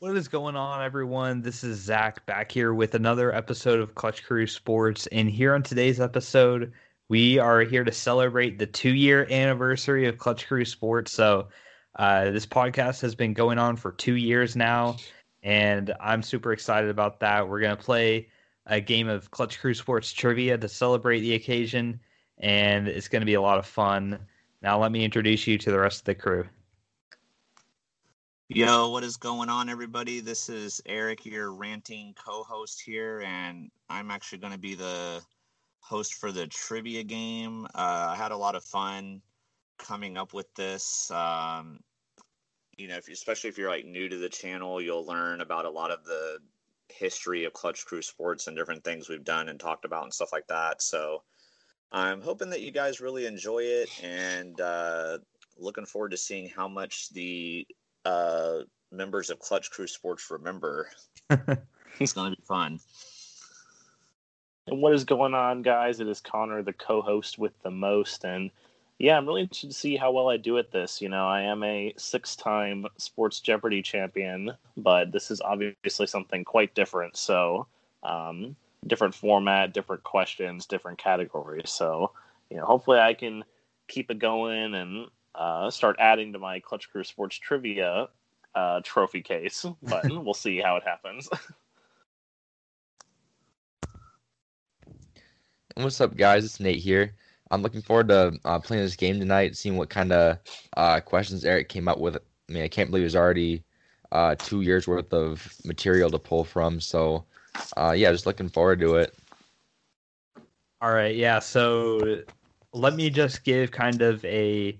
What is going on, everyone? This is Zach back here with another episode of Clutch Crew Sports. And here on today's episode, we are here to celebrate the two year anniversary of Clutch Crew Sports. So, uh, this podcast has been going on for two years now, and I'm super excited about that. We're going to play a game of Clutch Crew Sports trivia to celebrate the occasion, and it's going to be a lot of fun. Now, let me introduce you to the rest of the crew. Yo, what is going on, everybody? This is Eric, your ranting co host here, and I'm actually going to be the host for the trivia game. Uh, I had a lot of fun coming up with this. Um, you know, if, especially if you're like new to the channel, you'll learn about a lot of the history of Clutch Crew Sports and different things we've done and talked about and stuff like that. So I'm hoping that you guys really enjoy it and uh, looking forward to seeing how much the uh, members of Clutch Crew Sports remember. it's going to be fun. And what is going on, guys? It is Connor, the co-host with the most, and yeah, I'm really interested to see how well I do at this. You know, I am a six-time Sports Jeopardy champion, but this is obviously something quite different. So, um, different format, different questions, different categories. So, you know, hopefully I can keep it going and uh, start adding to my Clutch Crew Sports trivia uh, trophy case. But we'll see how it happens. What's up, guys? It's Nate here. I'm looking forward to uh, playing this game tonight, seeing what kind of uh, questions Eric came up with. I mean, I can't believe there's already uh, two years worth of material to pull from. So, uh, yeah, just looking forward to it. All right, yeah. So let me just give kind of a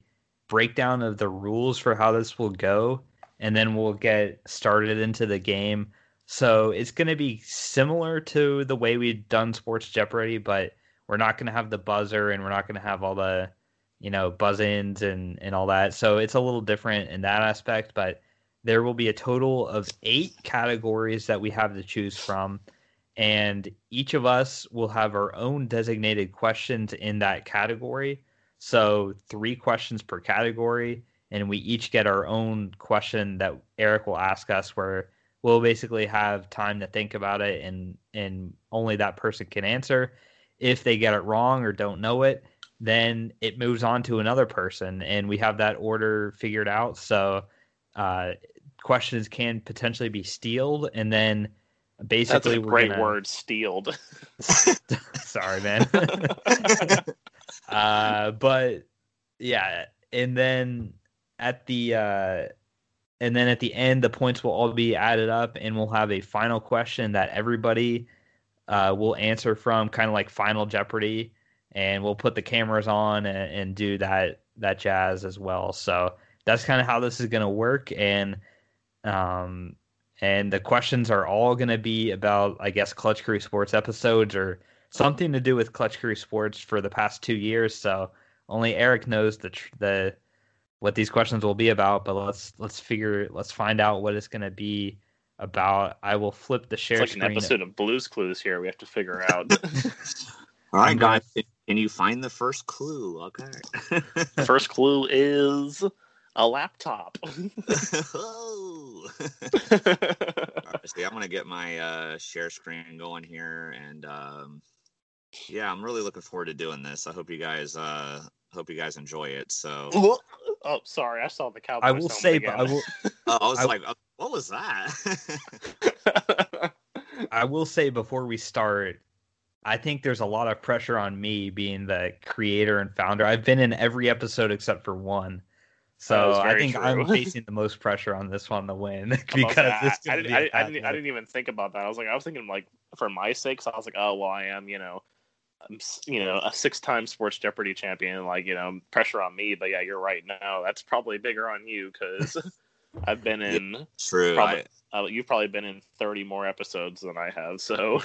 breakdown of the rules for how this will go, and then we'll get started into the game. So it's going to be similar to the way we've done Sports Jeopardy, but we're not going to have the buzzer and we're not going to have all the, you know, buzz ins and, and all that. So it's a little different in that aspect, but there will be a total of eight categories that we have to choose from. And each of us will have our own designated questions in that category. So three questions per category. And we each get our own question that Eric will ask us where we'll basically have time to think about it and and only that person can answer. If they get it wrong or don't know it then it moves on to another person and we have that order figured out. So uh, questions can potentially be stealed and then basically That's a great gonna... word stealed. Sorry man uh, but yeah and then at the uh, and then at the end the points will all be added up and we'll have a final question that everybody uh, will answer from kind of like final jeopardy and we'll put the cameras on and, and do that that jazz as well. So that's kind of how this is going to work and um and the questions are all going to be about i guess clutch crew sports episodes or something to do with clutch crew sports for the past two years so only eric knows the the what these questions will be about, but let's let's figure let's find out what it's going to be about. I will flip the share. It's like an episode of Blue's Clues here. We have to figure out. All right, guys. Can you find the first clue? Okay. first clue is a laptop. oh. right, see, I'm gonna get my uh, share screen going here, and um, yeah, I'm really looking forward to doing this. I hope you guys uh, hope you guys enjoy it. So, oh, sorry, I saw the cowboy. I will say, but I will. oh, I was I, like, uh, what was that? I will say before we start, I think there's a lot of pressure on me being the creator and founder. I've been in every episode except for one. So I think true. I'm facing the most pressure on this one to win because this I, didn't, I, I, didn't, I didn't even think about that. I was like, I was thinking like for my sake, so I was like, oh well, I am, you know, you know, a six-time Sports Jeopardy champion, like you know, pressure on me. But yeah, you're right. Now that's probably bigger on you because I've been in. Yeah, true. Probably, I... uh, you've probably been in 30 more episodes than I have. So.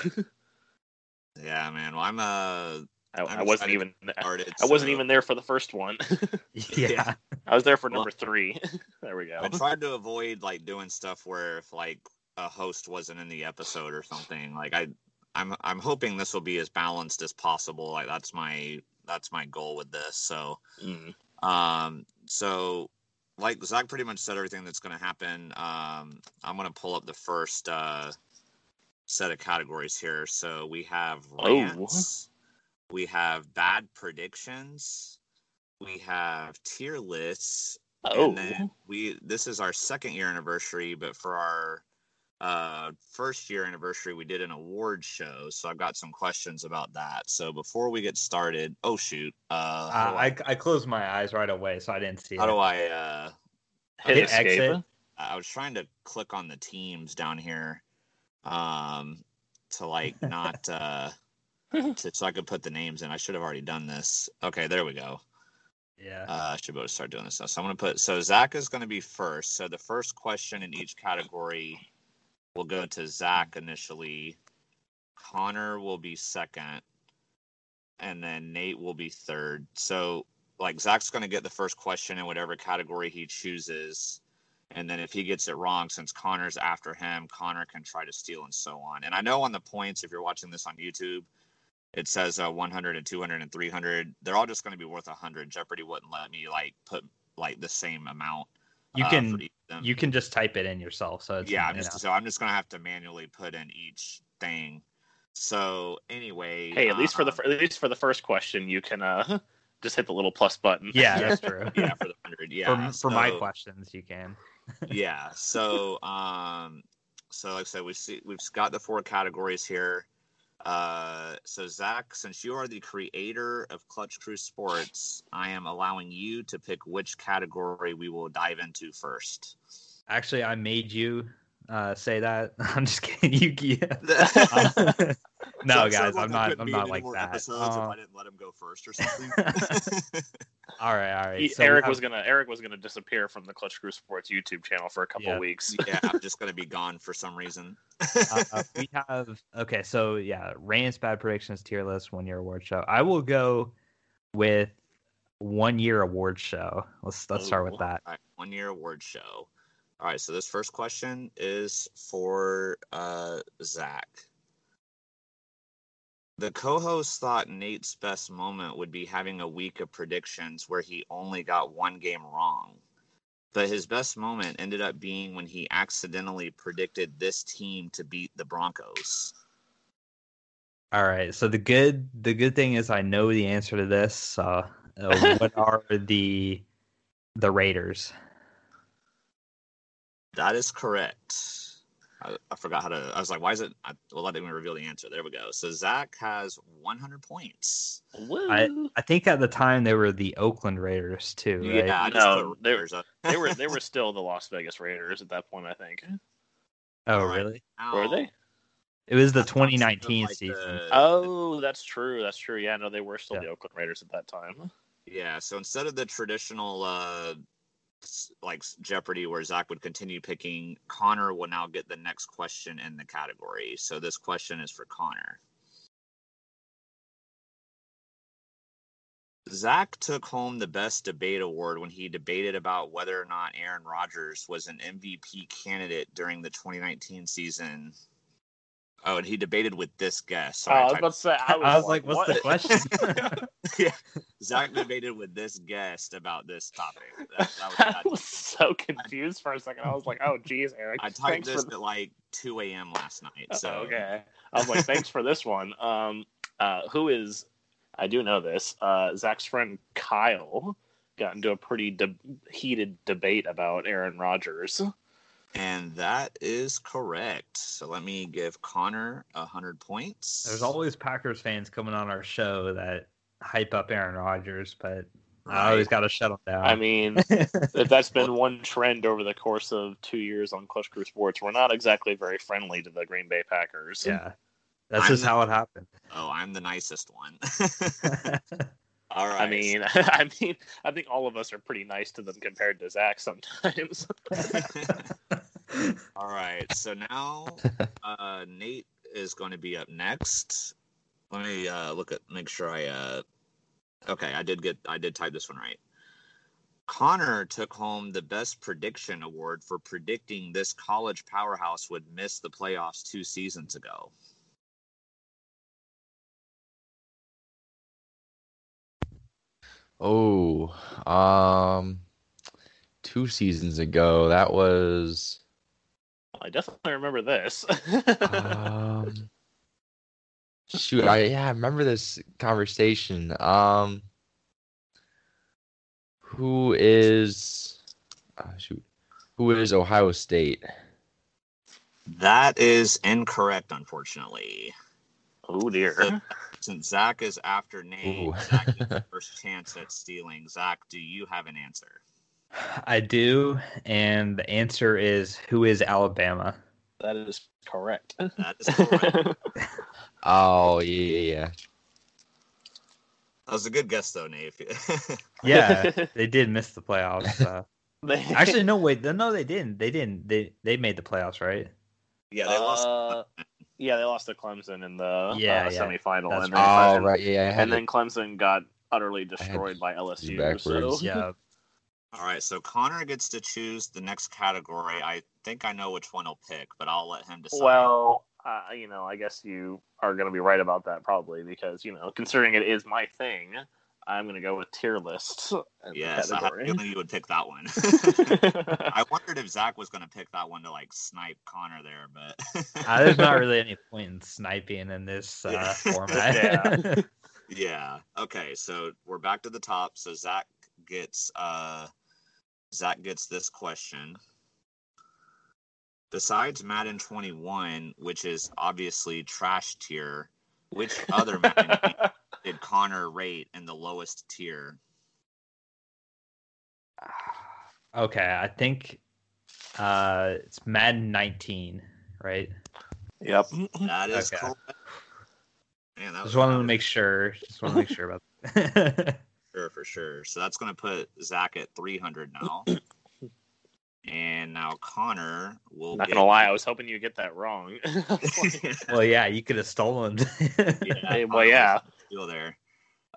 yeah, man. Well, I'm uh. I, I wasn't even. Started, I wasn't even there for the first one. yeah, I was there for number well, three. there we go. I tried to avoid like doing stuff where if like a host wasn't in the episode or something, like I I'm I'm hoping this will be as balanced as possible. Like that's my that's my goal with this. So, mm. um, so like Zach pretty much said everything that's going to happen. Um, I'm going to pull up the first uh, set of categories here. So we have Oh. rants, we have bad predictions, we have tier lists, Oh, and then we this is our second year anniversary, but for our uh, first year anniversary, we did an award show. So I've got some questions about that. So before we get started, oh shoot, uh, Uh, I, I, I closed my eyes right away, so I didn't see how it. do I? Uh, hit hit escape. exit. I was trying to click on the teams down here, um, to like not uh, to, so I could put the names in. I should have already done this. Okay, there we go. Yeah. Uh, I should be able to start doing this now. So I'm going to put, so Zach is going to be first. So the first question in each category will go to Zach initially. Connor will be second. And then Nate will be third. So, like, Zach's going to get the first question in whatever category he chooses. And then if he gets it wrong, since Connor's after him, Connor can try to steal and so on. And I know on the points, if you're watching this on YouTube, it says uh, 100 and 200 and 300 they're all just going to be worth 100 jeopardy wouldn't let me like put like the same amount You uh, can for them. you can just type it in yourself. So it's yeah i'm just know. so i'm just going to have to manually put in each thing so anyway Hey, at least for the um, at least for the first question, you can uh just hit the little plus button. yeah, that's true. yeah for the 100 yeah for, for my questions, you can. yeah so um so like i said we see we've got the four categories here uh so zach since you are the creator of clutch crew sports i am allowing you to pick which category we will dive into first Actually, I made you uh, say that. I'm just kidding. You, yeah. no Um, no, guys, I'm not. I'm not like that. episodes if Um, i didn't let him go first or something all right, all right. He- so Eric have- was gonna Eric was gonna disappear from the Clutch Crew Sports YouTube channel for a couple Yeah. weeks. yeah i'm just gonna be gone for some reason uh, we have okay so yeah rants bad predictions tier list one year award show i will go with one year award show let's let's start with that All right, one year award show. All right, so this first question is for uh, Zach. The co host thought Nate's best moment would be having a week of predictions where he only got one game wrong. But his best moment ended up being when he accidentally predicted this team to beat the Broncos. all right so the good the good thing is i know the answer to this uh, uh, what are the the raiders That is correct. I, I forgot how to. I was like, why is it? I, well, let me reveal the answer. There we go. So Zach has 100 points. Woo. i think at the time they were the oakland raiders too right Yeah, I just No, put they- Raiders up. they were they were still the Las Vegas Raiders at that point, I think. oh All right. really Were they? it was the I thought some of, 2019 like, season the- Oh, that's true. That's true. Yeah, no, they were still Yeah. the Oakland Raiders at that time. Yeah, so instead of the traditional uh s- like Jeopardy where Zach would continue picking, Connor will now get the next question in the category. So this question is for Connor. Zach took home the best debate award when he debated about whether or not Aaron Rodgers was an MVP candidate during the 2019 season. Oh, and he debated with this guest. Oh, Sorry, I I was about to say. I was, I was like, what's the question? yeah, Zach debated with this guest about this topic. That, that was, I that- was so confused for a second. I was like, "Oh, geez, Eric." I typed this for at like 2 a.m. last night. Oh, So okay. I was like, thanks for this one. Um, uh, who is? I do know this. Uh, Zach's friend Kyle got into a pretty de- heated debate about Aaron Rodgers. And that is correct. So let me give Connor a hundred points. There's always Packers fans coming on our show that hype up Aaron Rodgers, but I always got to shut them down. I mean, that's been one trend over the course of two years on Clutch Crew Sports, we're not exactly very friendly to the Green Bay Packers. yeah, that's I'm just the- how it happened. oh, I'm the nicest one. All right. I mean, I mean, I think all of us are pretty nice to them compared to Zach sometimes. all right. So now uh, Nate is going to be up next. Let me uh, look at make sure I. Uh... Okay, I did get I did type this one right. Connor took home the best prediction award for predicting this college powerhouse would miss the playoffs two seasons ago. Oh, um, two seasons ago. That was I definitely remember this. um, shoot. I yeah, I remember this conversation. Um, who is uh, shoot? Who is Ohio State? That is incorrect, unfortunately. Oh dear. So, since Zach is after Nate, Zach gets the first chance at stealing. Zach, do you have an answer? I do, and the answer is who is Alabama? That is correct. That is correct. oh yeah, yeah, yeah. That was a good guess, though, Nate. Yeah, they did miss the playoffs. Uh, actually, no, wait, no, they didn't. They didn't. They they made the playoffs, right? yeah, they lost. Yeah, they lost to Clemson in the Yeah, uh, yeah. semifinal, That's and, right. then, Oh right, yeah. And it. then Clemson got utterly destroyed by LSU. backwards. So Yeah. All right, so Connor gets to choose the next category. I think I know which one he'll pick, but I'll let him decide. Well, uh, you know, I guess you are going to be right about that probably because you know, considering it is my thing, I'm going to go with tier lists. as the yes, I had a feeling you would pick that one. I wondered if Zach was going to pick that one to like snipe Connor there, but Uh, there's not really any point in sniping in this uh, Yeah. format. yeah. Okay, so we're back to the top. So Zach gets uh Zach gets this question. Besides Madden 21, which is obviously trash tier, which other Madden game did Connor rate in the lowest tier? okay, I think uh, it's Madden 19, right? Yep. That is Okay. correct. Man, that was Just wanted to make sure. Just want to make sure about that. sure for sure. So that's going to put Zach at 300 now. and now Connor will Not get gonna lie, I was hoping you get that wrong. well, yeah, you could have stolen. Hey, well, yeah. Still there.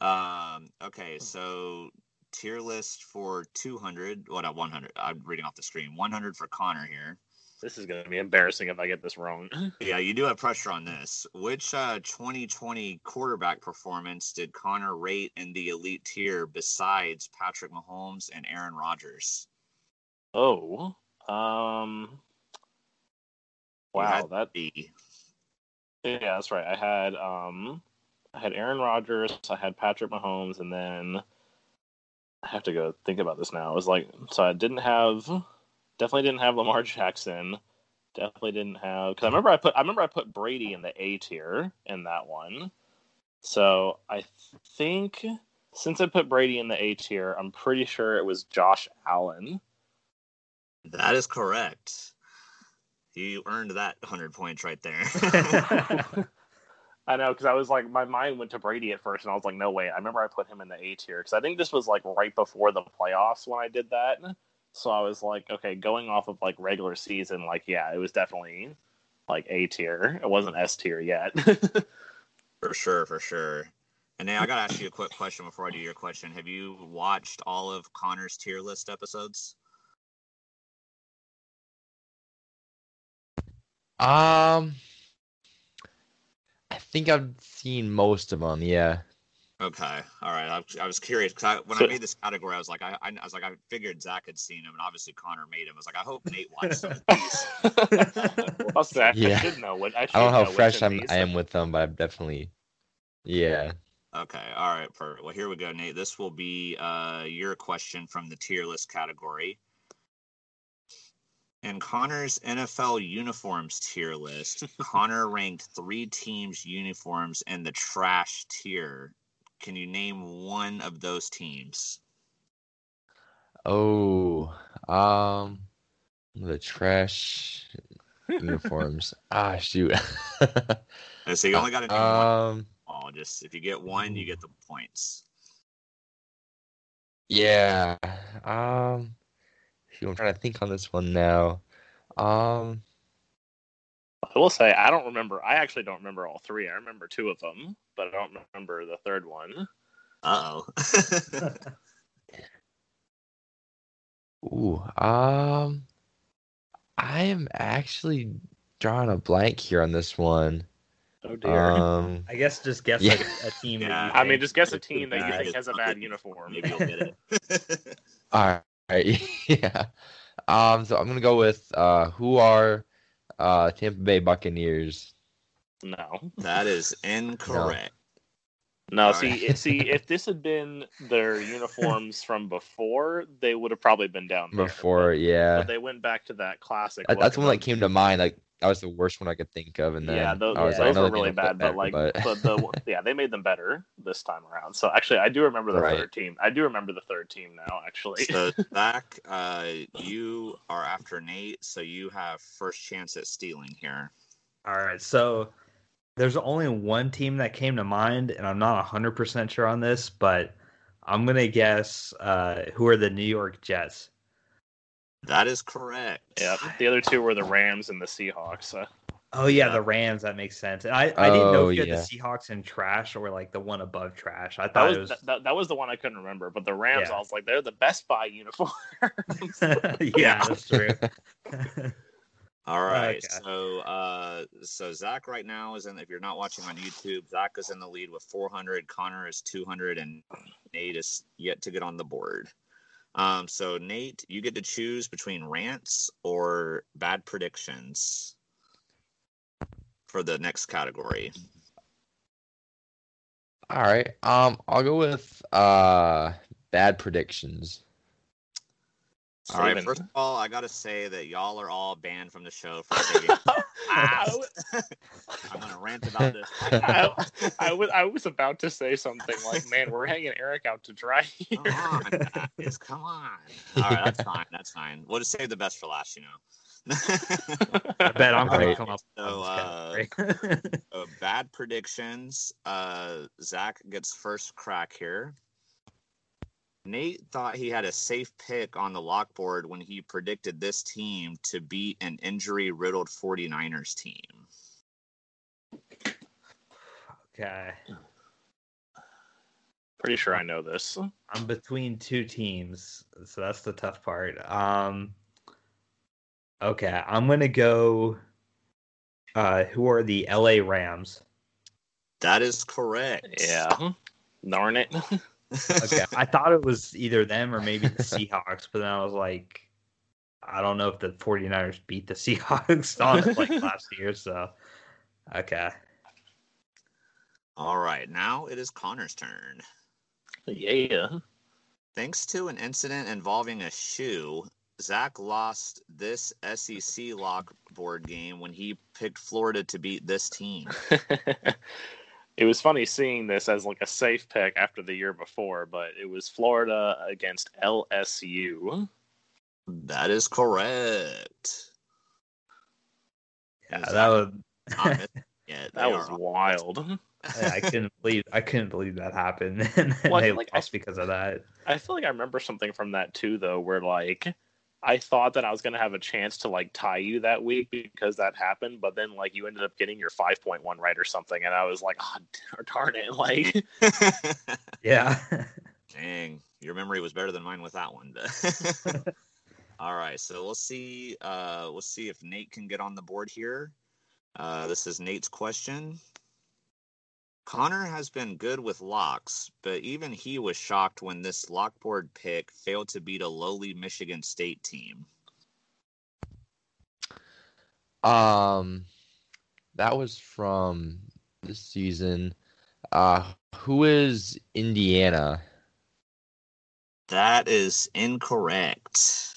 Um, okay, so tier list for 200. Well, not 100. I'm reading off the screen. 100 for Connor here. this is gonna be embarrassing if I get this wrong. Yeah, you do have pressure on this. Which uh, 2020 quarterback performance did Connor rate in the elite tier besides Patrick Mahomes and Aaron Rodgers? Oh, um, wow, that be. yeah, that's right. I had um, I had Aaron Rodgers, I had Patrick Mahomes, and then I have to go think about this now. It was like so I didn't have, definitely didn't have Lamar Jackson. Definitely didn't have because I remember I put I remember I put Brady in the A tier in that one. So I think since I put Brady in the A tier, I'm pretty sure it was Josh Allen. That is correct. You earned that 100 points right there. I know because I was like, my mind went to Brady at first, and I was like, no wait. I remember I put him in the A tier because I think this was like right before the playoffs when I did that. So I was like, okay, going off of like regular season, like yeah, it was definitely like A tier. It wasn't S tier yet. For sure, for sure. And now I gotta ask you a quick question before I do your question. Have you watched all of Connor's tier list episodes? Um, I think I've seen most of them. Yeah. Okay, all right. I, I was curious because I, when I made this category, I was like, I, I, I was like, I figured Zach had seen him, and obviously Connor made him. I was like, I hope Nate watched some of these. I'll say, I should know what I, should I don't know how fresh I'm. I am with them, but I've definitely, yeah. Okay, all right. Per well, here we go, Nate. This will be uh, your question from the tier list category. In Connor's NFL uniforms tier list, Connor ranked three teams' uniforms in the trash tier. Can you name one of those teams? Oh, um, the trash uniforms. ah, shoot. So you only got to name one. um, Oh, just if you get one, you get the points. yeah. Um, shoot, I'm trying to think on this one now. Um, I will say I don't remember. I actually don't remember all three. I remember two of them, but I don't remember the third one. Uh oh. ooh, um, I am actually drawing a blank here on this one. Oh dear. Um, I guess just guess Yeah. like a team. Yeah. I mean, just guess a team that you think has a bad uniform. Maybe you'll get it. all right. yeah. Um. So I'm gonna go with uh, who are uh Tampa Bay Buccaneers? No. That is incorrect. No, All see, right. see, if this had been their uniforms from before, they would have probably been down there. Before, but, yeah. but they went back to that classic. That, that's one that came to mind. Like that was the worst one I could think of, and then yeah, those, I was those like, I know were really gonna bad, but like, better, but the yeah, they made them better this time around. So actually, I do remember the Right. third team. I do remember the third team now. Actually, So Zach, uh, you are after Nate, so you have first chance at stealing here. All right, so there's only one team that came to mind, and I'm not 100% sure on this, but I'm going to guess uh, who are the New York Jets. That is correct. yeah, the other two were the Rams and the Seahawks. Uh, Oh, yeah, Yeah. the Rams. That makes sense. And I, I didn't know Oh, if you had yeah. the Seahawks in trash or like the one above trash. I that thought was it was. that, that, that was the one I couldn't remember. But the Rams, Yeah. I was like, they're the Best Buy uniform. yeah, that's true. All right. Okay. So, uh, so Zach right now is in. If you're not watching on YouTube, Zach is in the lead with 400. Connor is 200, and Nate is yet to get on the board. Um, so Nate, you get to choose between rants or bad predictions for the next category. All right. Um, I'll go with uh bad predictions. All right. First of all, I gotta say that y'all are all banned from the show for taking. I, I'm gonna rant about this. I, I was I was about to say something like, "Man, we're hanging Eric out to dry here." Come on, guys, come on. All right, that's fine. That's fine. We'll just save the best for last, you know. I bet I'm going to Right. come up So, uh, this uh, bad predictions. Uh, Zach gets first crack here. Nate thought he had a safe pick on the lock board when he predicted this team to beat an injury riddled 49ers team. okay. Pretty sure I know this. I'm between two teams, so that's the tough part. Um, okay, I'm gonna go. Uh, who are the LA Rams? That is correct. Yeah. Darn it. Okay, I thought it was either them or maybe the Seahawks, but then I was like, I don't know if the 49ers beat the Seahawks on it like last year, so okay. All right, now it is Connor's turn. yeah. Thanks to an incident involving a shoe, Zach lost this SEC lock board game when he picked Florida to beat this team. It was funny seeing this as like a safe pick after the year before, but it was Florida against LSU. That is correct. Yeah, that was. not missing yet. That was are- wild. I couldn't believe I couldn't believe that happened, and Well, I they feel like I- because of that. I feel like I remember something from that too, though, where like I thought that I was gonna have a chance to like tie you that week because that happened, but then like you ended up getting your five point one right or something, and I was like, oh, darn it, like Yeah. Dang, your memory was better than mine with that one. All right, so we'll see. Uh, we'll see if Nate can get on the board here. Uh, this is Nate's question. Connor has been good with locks, but even he was shocked when this lockboard pick failed to beat a lowly Michigan State team. Um, that was from this season. Uh, who is Indiana? That is incorrect.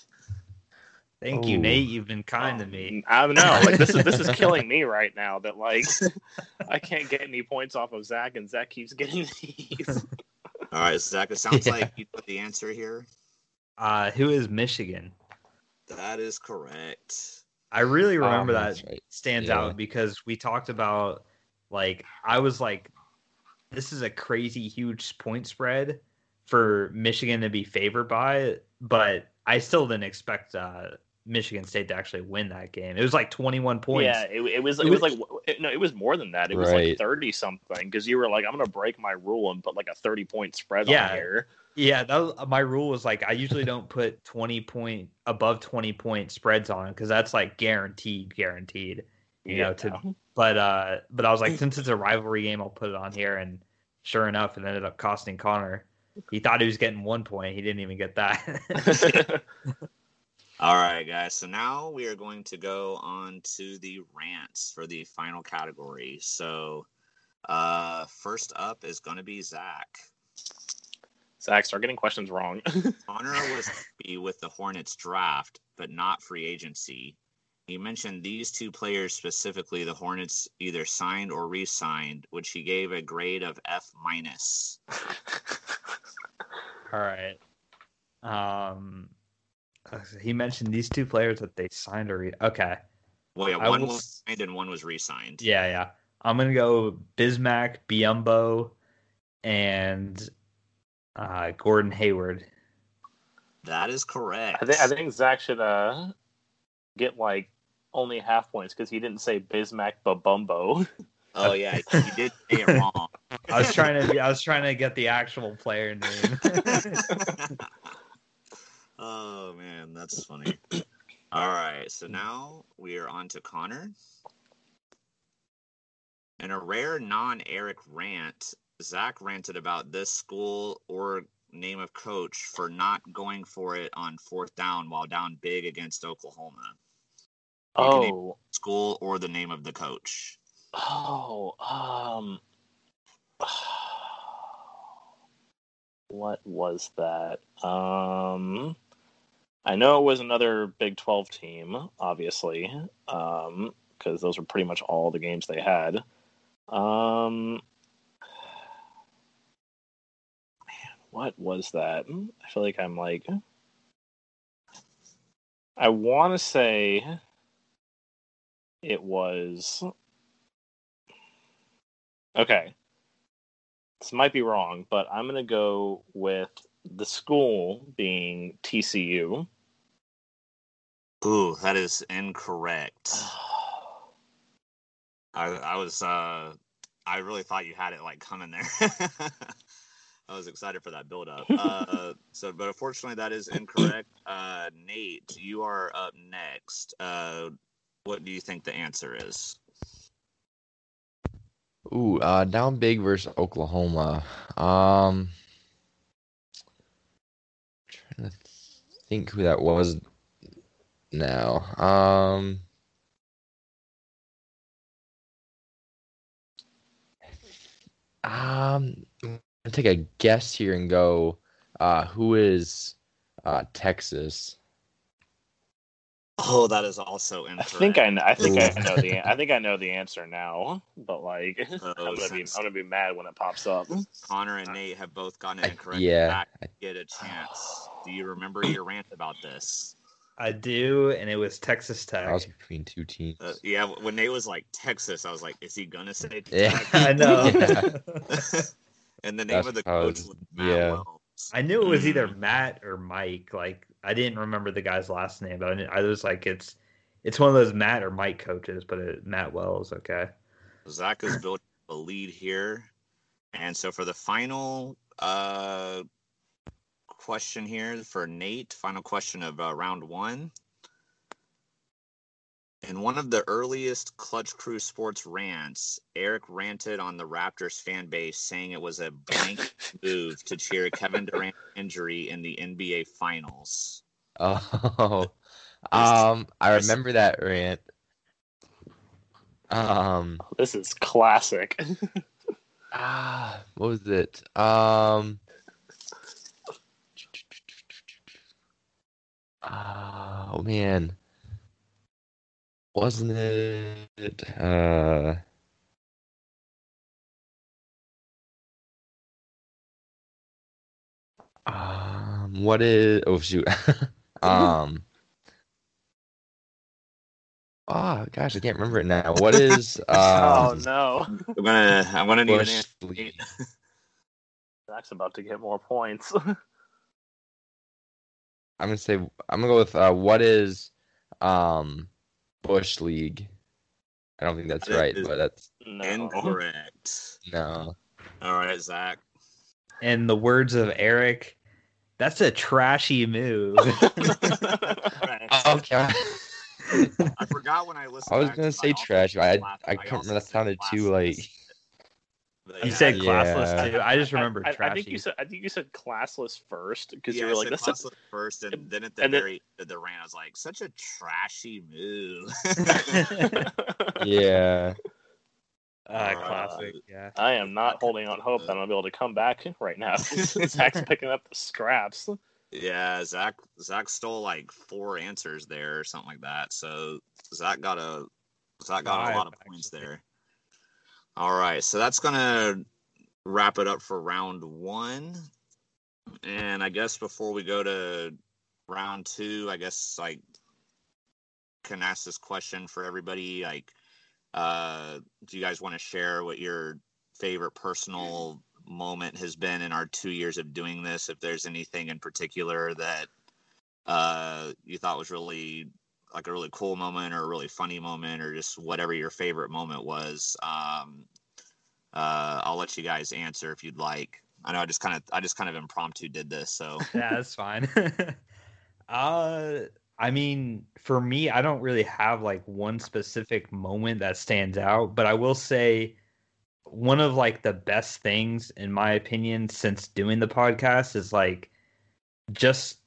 Thank you, Oh. Nate. You've been kind to me. I don't know, like this is this is killing me right now. That like I can't get any points off of Zach, and Zach keeps getting these. All right, Zach, it sounds Yeah. like you put the answer here. Uh, who is Michigan? That is correct. I really remember Um, that right. stands Yeah. out because we talked about like I was like, this is a crazy huge point spread for Michigan to be favored by, but I still didn't expect uh, Michigan State to actually win that game. It was like 21 points. Yeah, it, it was It it was was- like it, no, it was more than that. It was like thirty something because you were like, I'm gonna break my rule and put like a thirty point spread Yeah. on here. Yeah, that was, my rule was like I usually don't put 20 point above 20 point spreads on because that's like guaranteed, guaranteed. You know, to- But uh, but I was like, since it's a rivalry game, I'll put it on here, and sure enough, it ended up costing Connor. he thought he was getting one point. He didn't even get that. All right, guys. So now we are going to go on to the rants for the final category. So, uh, first up is going to be Zach. Zach, start getting questions wrong. Connor was happy with the Hornets draft, but not free agency. He mentioned these two players specifically, the Hornets either signed or re-signed, which he gave a grade of F minus. All right. Um, he mentioned these two players that they signed or re- okay. Well, yeah, I one will was signed and one was re-signed. Yeah, yeah. I'm gonna go Bismack, Biombo, and uh, Gordon Hayward. That is correct. I think I think Zach should uh get like only half points because he didn't say Bismack Babumbo. Oh yeah, he did say it wrong. I was trying to. I was trying to get the actual player name. oh man, that's funny. All right, so now we are on to Connor. In a rare non-Eric rant, Zach ranted about this school or name of coach for not going for it on fourth down while down big against Oklahoma. You oh, School or the name of the coach. oh, um, what was that? Um, I know it was another Big Twelve team, obviously, um, because those were pretty much all the games they had. Um, man, what was that? I feel like I'm like, I want to say it was okay. This might be wrong, but I'm gonna go with the school being TCU. Ooh, that is incorrect. I, I was uh I really thought you had it like coming there. I was excited for that build up. Uh so but unfortunately that is incorrect. Uh Nate, you are up next. Uh what do you think the answer is? Ooh, uh, down big versus Oklahoma. Um, trying to think who that was now. Um, um, I'm gonna take a guess here and go. Uh, who is uh Texas? Oh, that is also I think I. I think I know the. I think I know the answer now. But like, Oh, I'm gonna be. I'm gonna be mad when it pops up. Connor and Nate have both gotten it I- yeah, Zach, get a chance. Do you remember your rant about this? I do, and it was Texas Tech. I was between two teams. Uh, yeah, when Nate was like Texas, I was like, is he gonna say Yeah. I know. And the name That's of the coach was- was Matt yeah. Wells. I knew it was either Mm. Matt or Mike. Like I didn't remember the guy's last name, but I, knew, I was like, it's it's one of those Matt or Mike coaches, but it, Matt Wells. Okay. Zach is building a lead here. And so for the final uh, question here for Nate, final question of uh, round one. In one of the earliest Clutch Crew Sports rants, Eric ranted on the Raptors fan base saying it was a blank move to cheer Kevin Durant injury in the NBA Finals. Oh, um, I remember that rant. Um, This is classic. ah, what was it? Um, oh man, wasn't it? Uh, um, what is? Oh shoot. um. Oh gosh, I can't remember it now. What is? oh Um, no, I'm gonna I'm gonna need an answer. League. Zach's about to get more points. I'm gonna say I'm gonna go with uh, what is um Bush League. I don't think that's That right, but that's no. Incorrect. no. All right, Zach. In the words of Eric, that's a trashy move. Okay. I forgot when I listened. I was back gonna to say my trash. also I laughed- I couldn't. That sounded too blasphemous. like But You yeah, said Yeah. classless too. I just remember I, I, trashy. think you said I think you said classless first because yeah, you I were like said that's a, classless first, and then at the and very end of the rant, I was like, such a trashy move. Yeah. uh, Uh, classic. Yeah. I am not holding on hope that I'm gonna be able to come back right now. Zach's picking up the scraps. Yeah, Zach Zach stole like four answers there or something like that. So Zach got a Zach got a lot of points actually. there. All right, so that's gonna wrap it up for round one. And I guess before we go to round two, I guess I can ask this question for everybody. Like, uh, do you guys want to share what your favorite personal moment has been in our two years of doing this? If there's anything in particular that uh, you thought was really like a really cool moment or a really funny moment or just whatever your favorite moment was, um, uh, I'll let you guys answer if you'd like. I know I just kind of I just kind of impromptu did this, so yeah, that's fine. uh, I mean, for me, I don't really have like one specific moment that stands out, but I will say one of like the best things, in my opinion, since doing the podcast is like just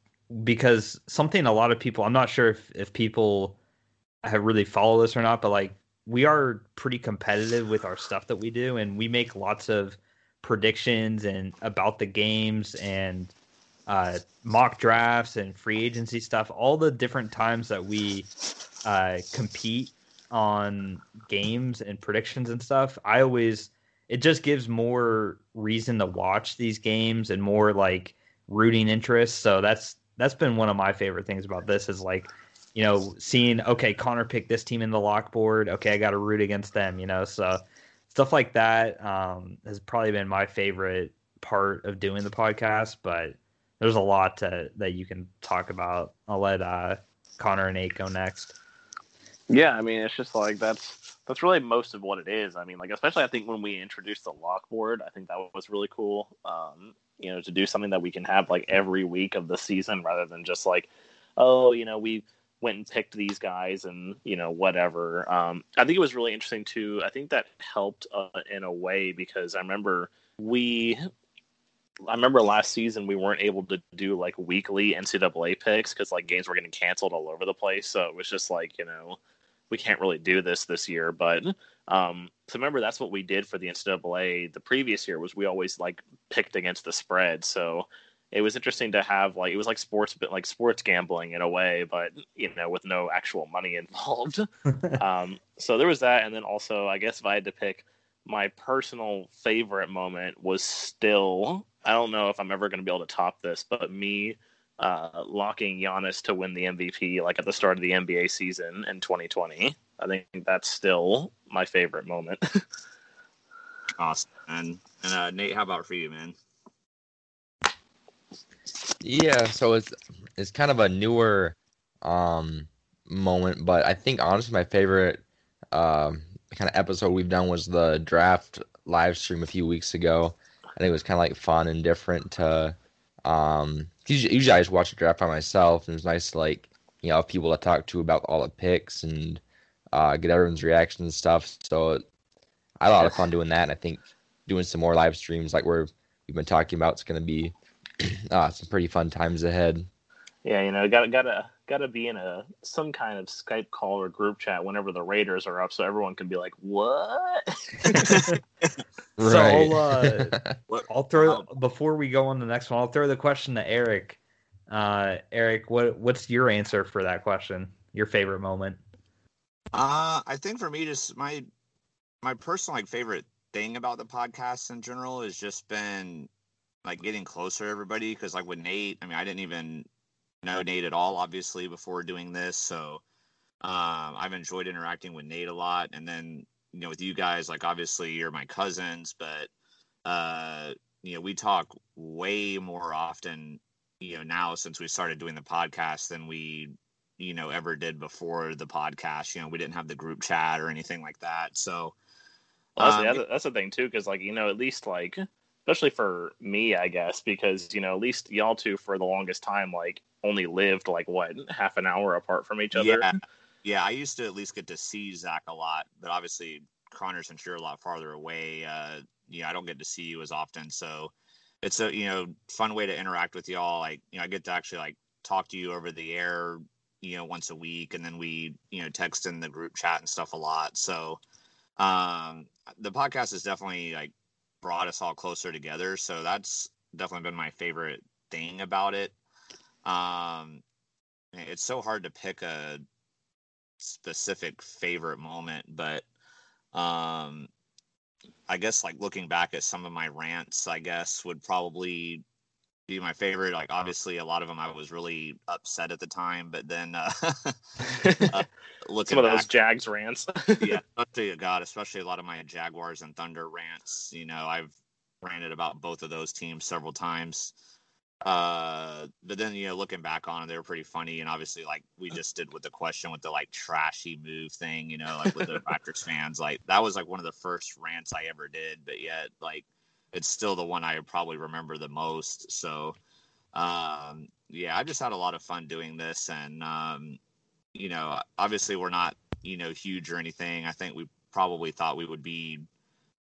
because something a lot of people, I'm not sure if, if people have really followed this or not, but like we are pretty competitive with our stuff that we do, and we make lots of predictions and about the games and uh, mock drafts and free agency stuff, all the different times that we uh, compete on games and predictions and stuff, I always it just gives more reason to watch these games and more like rooting interest. So that's that's been one of my favorite things about this is like you know seeing okay Connor picked this team in the lock board. Okay, I got to root against them. You know, so stuff like that um, has probably been my favorite part of doing the podcast. But there's a lot to, that you can talk about. I'll let uh, Connor and Nate go next. Yeah, I mean, it's just like that's that's really most of what it is. I mean, like especially I think when we introduced the lock board, I think that was really cool. Um, you know, to do something that we can have like every week of the season rather than just like, oh, you know, we went and picked these guys and you know whatever. Um, I think it was really interesting too. I think that helped uh, in a way because I remember we I remember last season we weren't able to do like weekly NCAA picks because like games were getting canceled all over the place. So it was just like you know we can't really do this this year. But um, so remember that's what we did for the NCAA the previous year was we always like picked against the spread. So it was interesting to have like it was like sports but like sports gambling in a way, but you know with no actual money involved. um, so there was that, and then also I guess if I had to pick my personal favorite moment was still I don't know if I'm ever going to be able to top this, but me uh, locking Giannis to win the MVP like at the start of the NBA season in 2020. I think that's still my favorite moment. awesome. And and uh, Nate, how about for you, man? Yeah, so it's it's kind of a newer um moment, but I think honestly my favorite um kind of episode we've done was the draft live stream a few weeks ago. I think it was kind of like fun and different to um usually, usually I just watch the draft by myself and it's nice to like you know have people to talk to about all the picks and uh get everyone's reactions and stuff. So I had a lot of fun doing that and I think doing some more live streams like we're we've been talking about it's gonna be uh, some pretty fun times ahead. yeah, you know, gotta gotta gotta be in a some kind of Skype call or group chat whenever the Raiders are up, so everyone can be like, "What?" So I'll, uh, I'll throw before we go on to the next one. I'll throw the question to Eric. Uh, Eric, what what's your answer for that question? Your favorite moment? Uh, I think for me, just my my personal like favorite thing about the podcast in general has just been like getting closer to everybody. Because like with Nate, I mean, I didn't even know Nate at all, obviously, before doing this. So um, I've enjoyed interacting with Nate a lot, and then you know with you guys, like obviously you're my cousins, but uh, you know we talk way more often. You know now since we started doing the podcast than we you know ever did before the podcast. You know, we didn't have the group chat or anything like that. So That's, um, the other, that's the thing too, because like you know, at least like especially for me, I guess, because you know, at least y'all two for the longest time like only lived like what half an hour apart from each other. yeah, yeah, I used to at least get to see Zach a lot, but obviously Connor, since you're a lot farther away, uh, you know, I don't get to see you as often. So it's a you know fun way to interact with y'all. Like you know, I get to actually like talk to you over the air, you know, once a week, and then we you know text in the group chat and stuff a lot. So um, the podcast has definitely like brought us all closer together. So that's definitely been my favorite thing about it. Um, it's so hard to pick a specific favorite moment, but um, I guess like looking back at some of my rants, I guess would probably be my favorite. Like obviously, a lot of them I was really upset at the time, but then uh, uh, looking Some of back, those Jags rants. yeah, especially God, especially a lot of my Jaguars and Thunder rants. You know, I've ranted about both of those teams several times. Uh, but then you know, looking back on it, they were pretty funny, and obviously, like we just did with the question with the like trashy move thing. You know, like with the Packers fans, like that was like one of the first rants I ever did, but yet like it's still the one I probably remember the most. So, um, yeah, I just had a lot of fun doing this, and um, you know, obviously we're not you know huge or anything. I think we probably thought we would be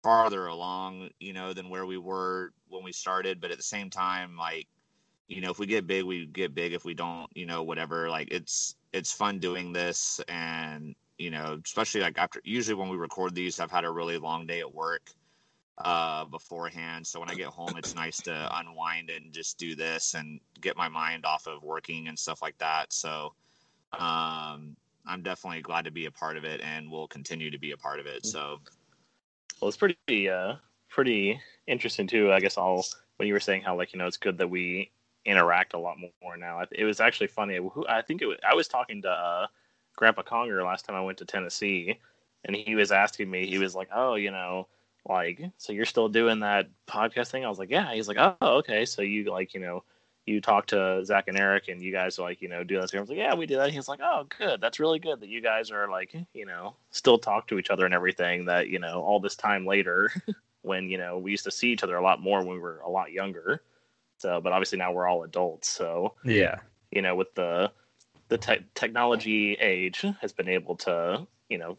farther along, you know, than where we were when we started. But at the same time, like, you know, if we get big, we get big. If we don't, you know, whatever. Like, it's it's fun doing this, and you know, especially like after. Usually when we record these, I've had a really long day at work uh beforehand so when i get home it's nice to unwind and just do this and get my mind off of working and stuff like that so um i'm definitely glad to be a part of it and will continue to be a part of it so Well, it's pretty uh pretty interesting too. I guess all when you were saying how like you know it's good that we interact a lot more now. It was actually funny. I think it was, I was talking to uh, Grandpa Conger last time I went to Tennessee, and he was asking me. He was like, "Oh, you know." Like, so you're still doing that podcast thing? I was like, yeah. He's like, oh, okay. So you like, you know, you talk to Zach and Eric, and you guys like, you know, do that. I was like, yeah, we do that. He's like, oh, good. That's really good that you guys are like, you know, still talk to each other and everything. That you know, all this time later, when you know we used to see each other a lot more when we were a lot younger. So, but obviously now we're all adults. So, Yeah. you know, with the the te- technology age has been able to, you know,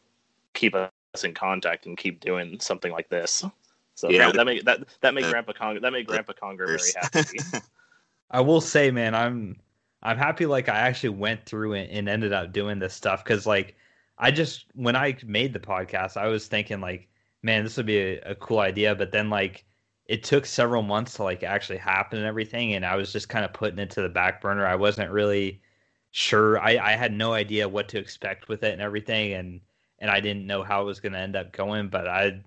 keep us in contact and keep doing something like this. So Yeah. that made that that made Uh, Grandpa Conger that made Grandpa Conger very happy. I will say, man, I'm I'm happy like I actually went through and, and ended up doing this stuff because like I just when I made the podcast, I was thinking like, man, this would be a, a cool idea, but then like it took several months to like actually happen and everything, and I was just kind of putting it to the back burner. I wasn't really sure. I I had no idea what to expect with it and everything, and and I didn't know how it was going to end up going, but I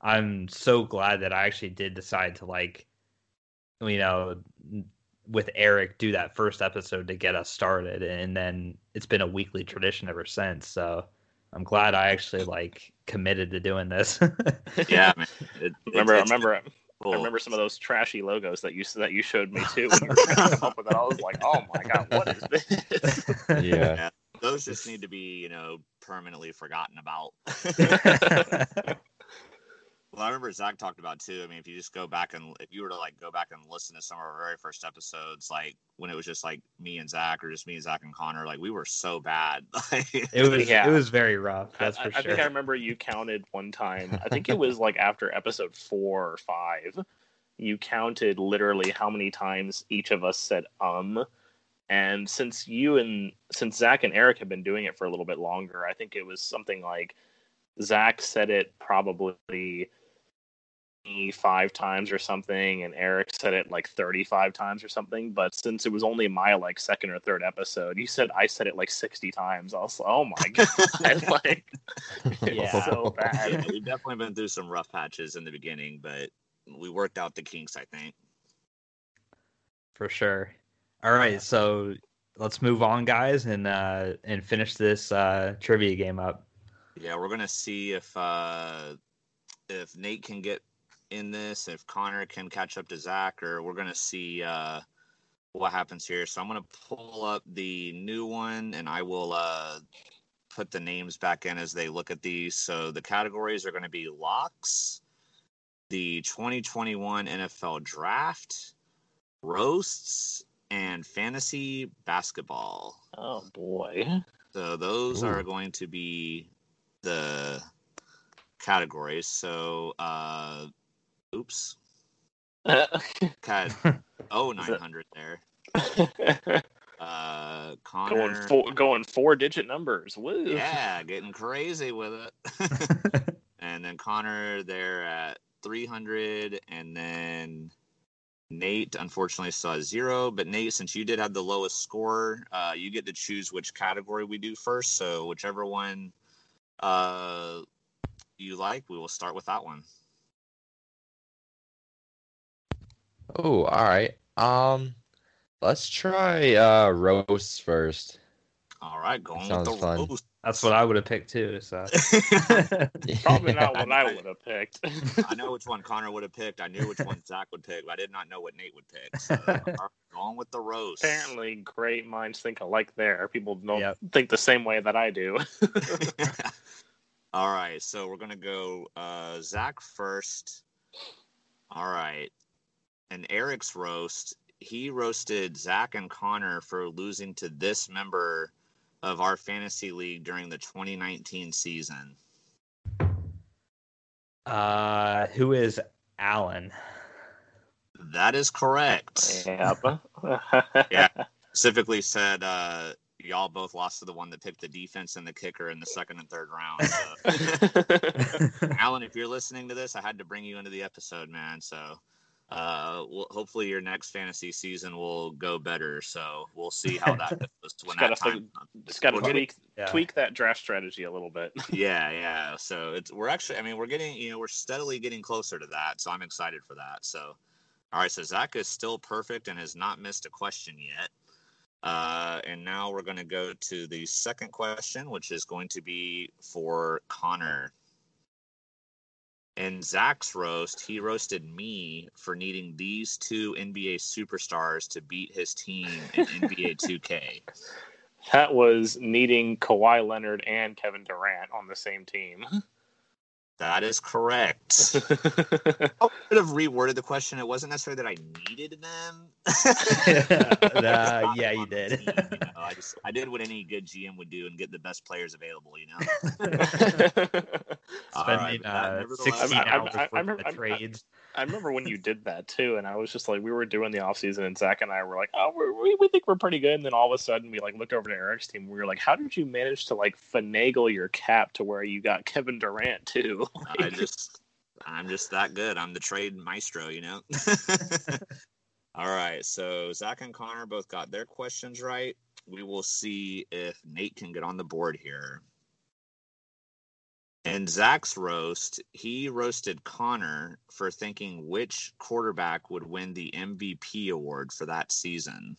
I'm so glad that I actually did decide to like you know with Eric do that first episode to get us started and then it's been a weekly tradition ever since so I'm glad I actually like committed to doing this yeah man. It- remember, it's- it's remember, cool. I remember some of those trashy logos that you that you showed me too when you were trying to come up with it. I was like, oh my god, what is this? Yeah. those just need to be you know permanently forgotten about Well, I remember Zach talked about too. I mean, if you just go back and if you were to like go back and listen to some of our very first episodes, like when it was just like me and Zach or just me, and Zach and Connor, like we were so bad. it was Yeah. it was very rough that's I, for I sure think I remember you counted one time. I think it was like after episode four or five. You counted literally how many times each of us said um. And since you and since Zach and Eric have been doing it for a little bit longer, I think it was something like Zach said it probably five times or something, and Eric said it like thirty-five times or something. But since it was only my like second or third episode, you said I said it like sixty times. I was like, oh my god, like Yeah. so bad. yeah, we've definitely been through some rough patches in the beginning, but we worked out the kinks, I think. for sure all right so let's move on guys and uh and finish this uh trivia game up Yeah, we're gonna see if uh if Nate can get in this, if Connor can catch up to Zach, or we're gonna see uh what happens here. So I'm gonna pull up the new one and I will uh put the names back in as they look at these. So the categories are gonna be locks, the 2021 NFL draft, roasts, and fantasy basketball. Oh boy. So those Ooh. are going to be the categories. So uh, Oops. Had oh nine hundred there. Uh, Connor. going four, going four digit numbers. Woo. Yeah, getting crazy with it. and then Connor there at 300, and then Nate unfortunately saw zero. But Nate, since you did have the lowest score, uh, you get to choose which category we do first. So whichever one uh, you like, we will start with that one. Oh, all right. Um, let's try uh roasts first. All right, going with the fun. roast. That's what I would have picked too. So Probably not what I I- would have picked. I know which one Connor would have picked. I knew which one Zach would pick, but I did not know what Nate would pick. So, going with the roast. Apparently, great minds think alike. There, people don't Yep. think the same way that I do. All right, so we're gonna go uh Zach first. All right. And Eric's roast, he roasted Zach and Connor for losing to this member of our fantasy league during the 2019 season. uh, who is Alan? That is correct. yep. Yeah. Specifically said uh y'all both lost to the one that picked the defense and the kicker in the second and third round. So. Alan, if you're listening to this, I had to bring you into the episode, man. So, uh, we'll, hopefully your next fantasy season will go better. So we'll see how that goes when Just gotta time. Just got to tweak Yeah. tweak that draft strategy a little bit. Yeah, yeah. So it's we're actually, I mean, we're getting, you know, we're steadily getting closer to that. So I'm excited for that. So, all right. So Zach is still perfect and has not missed a question yet. Uh, and now we're going to go to the second question, which is going to be for Connor. In Zach's roast, he roasted me for needing these two NBA superstars to beat his team in NBA 2K. That was needing Kawhi Leonard and Kevin Durant on the same team. That is correct. I could have reworded the question. It wasn't necessarily that I needed them. Uh, yeah, you did. You know, I just I did what any good GM would do and get the best players available. You know. Spending but uh, 16 I- I- hours I- I worth remember- I- I- trades. I remember when you did that too, and I was just like, we were doing the off season, and Zach and I were like, oh, we're, we we think we're pretty good, and then all of a sudden we like looked over to Eric's team, and we were like, how did you manage to like finagle your cap to where you got Kevin Durant too? I just I'm just that good. I'm the trade maestro, you know. All right, so Zach and Connor both got their questions right. We will see if Nate can get on the board here. And Zach's roast, he roasted Connor for thinking which quarterback would win the MVP award for that season.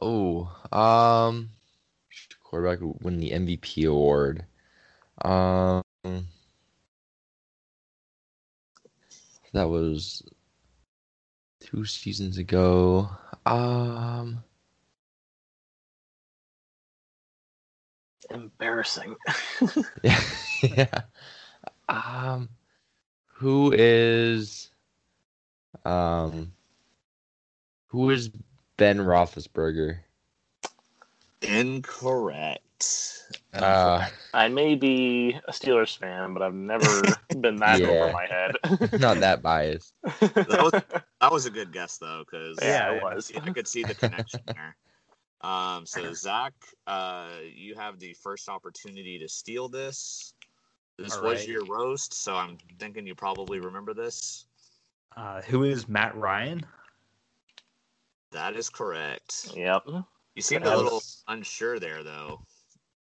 Oh, um, quarterback win the MVP award. Um, that was two seasons ago. Um, Embarrassing. yeah, yeah. Um, who is, um, who is Ben Roethlisberger? Incorrect. Uh, I may be a Steelers fan, but I've never been that Yeah. over my head. not that biased. was- That was a good guess though, because yeah, Yeah, it was. I could see the connection there. Um, so Zach, uh, you have the first opportunity to steal this. This All was right. your roast, so I'm thinking you probably remember this. Uh, who is Matt Ryan? That is correct. Yep. You seemed a little was- unsure there, though.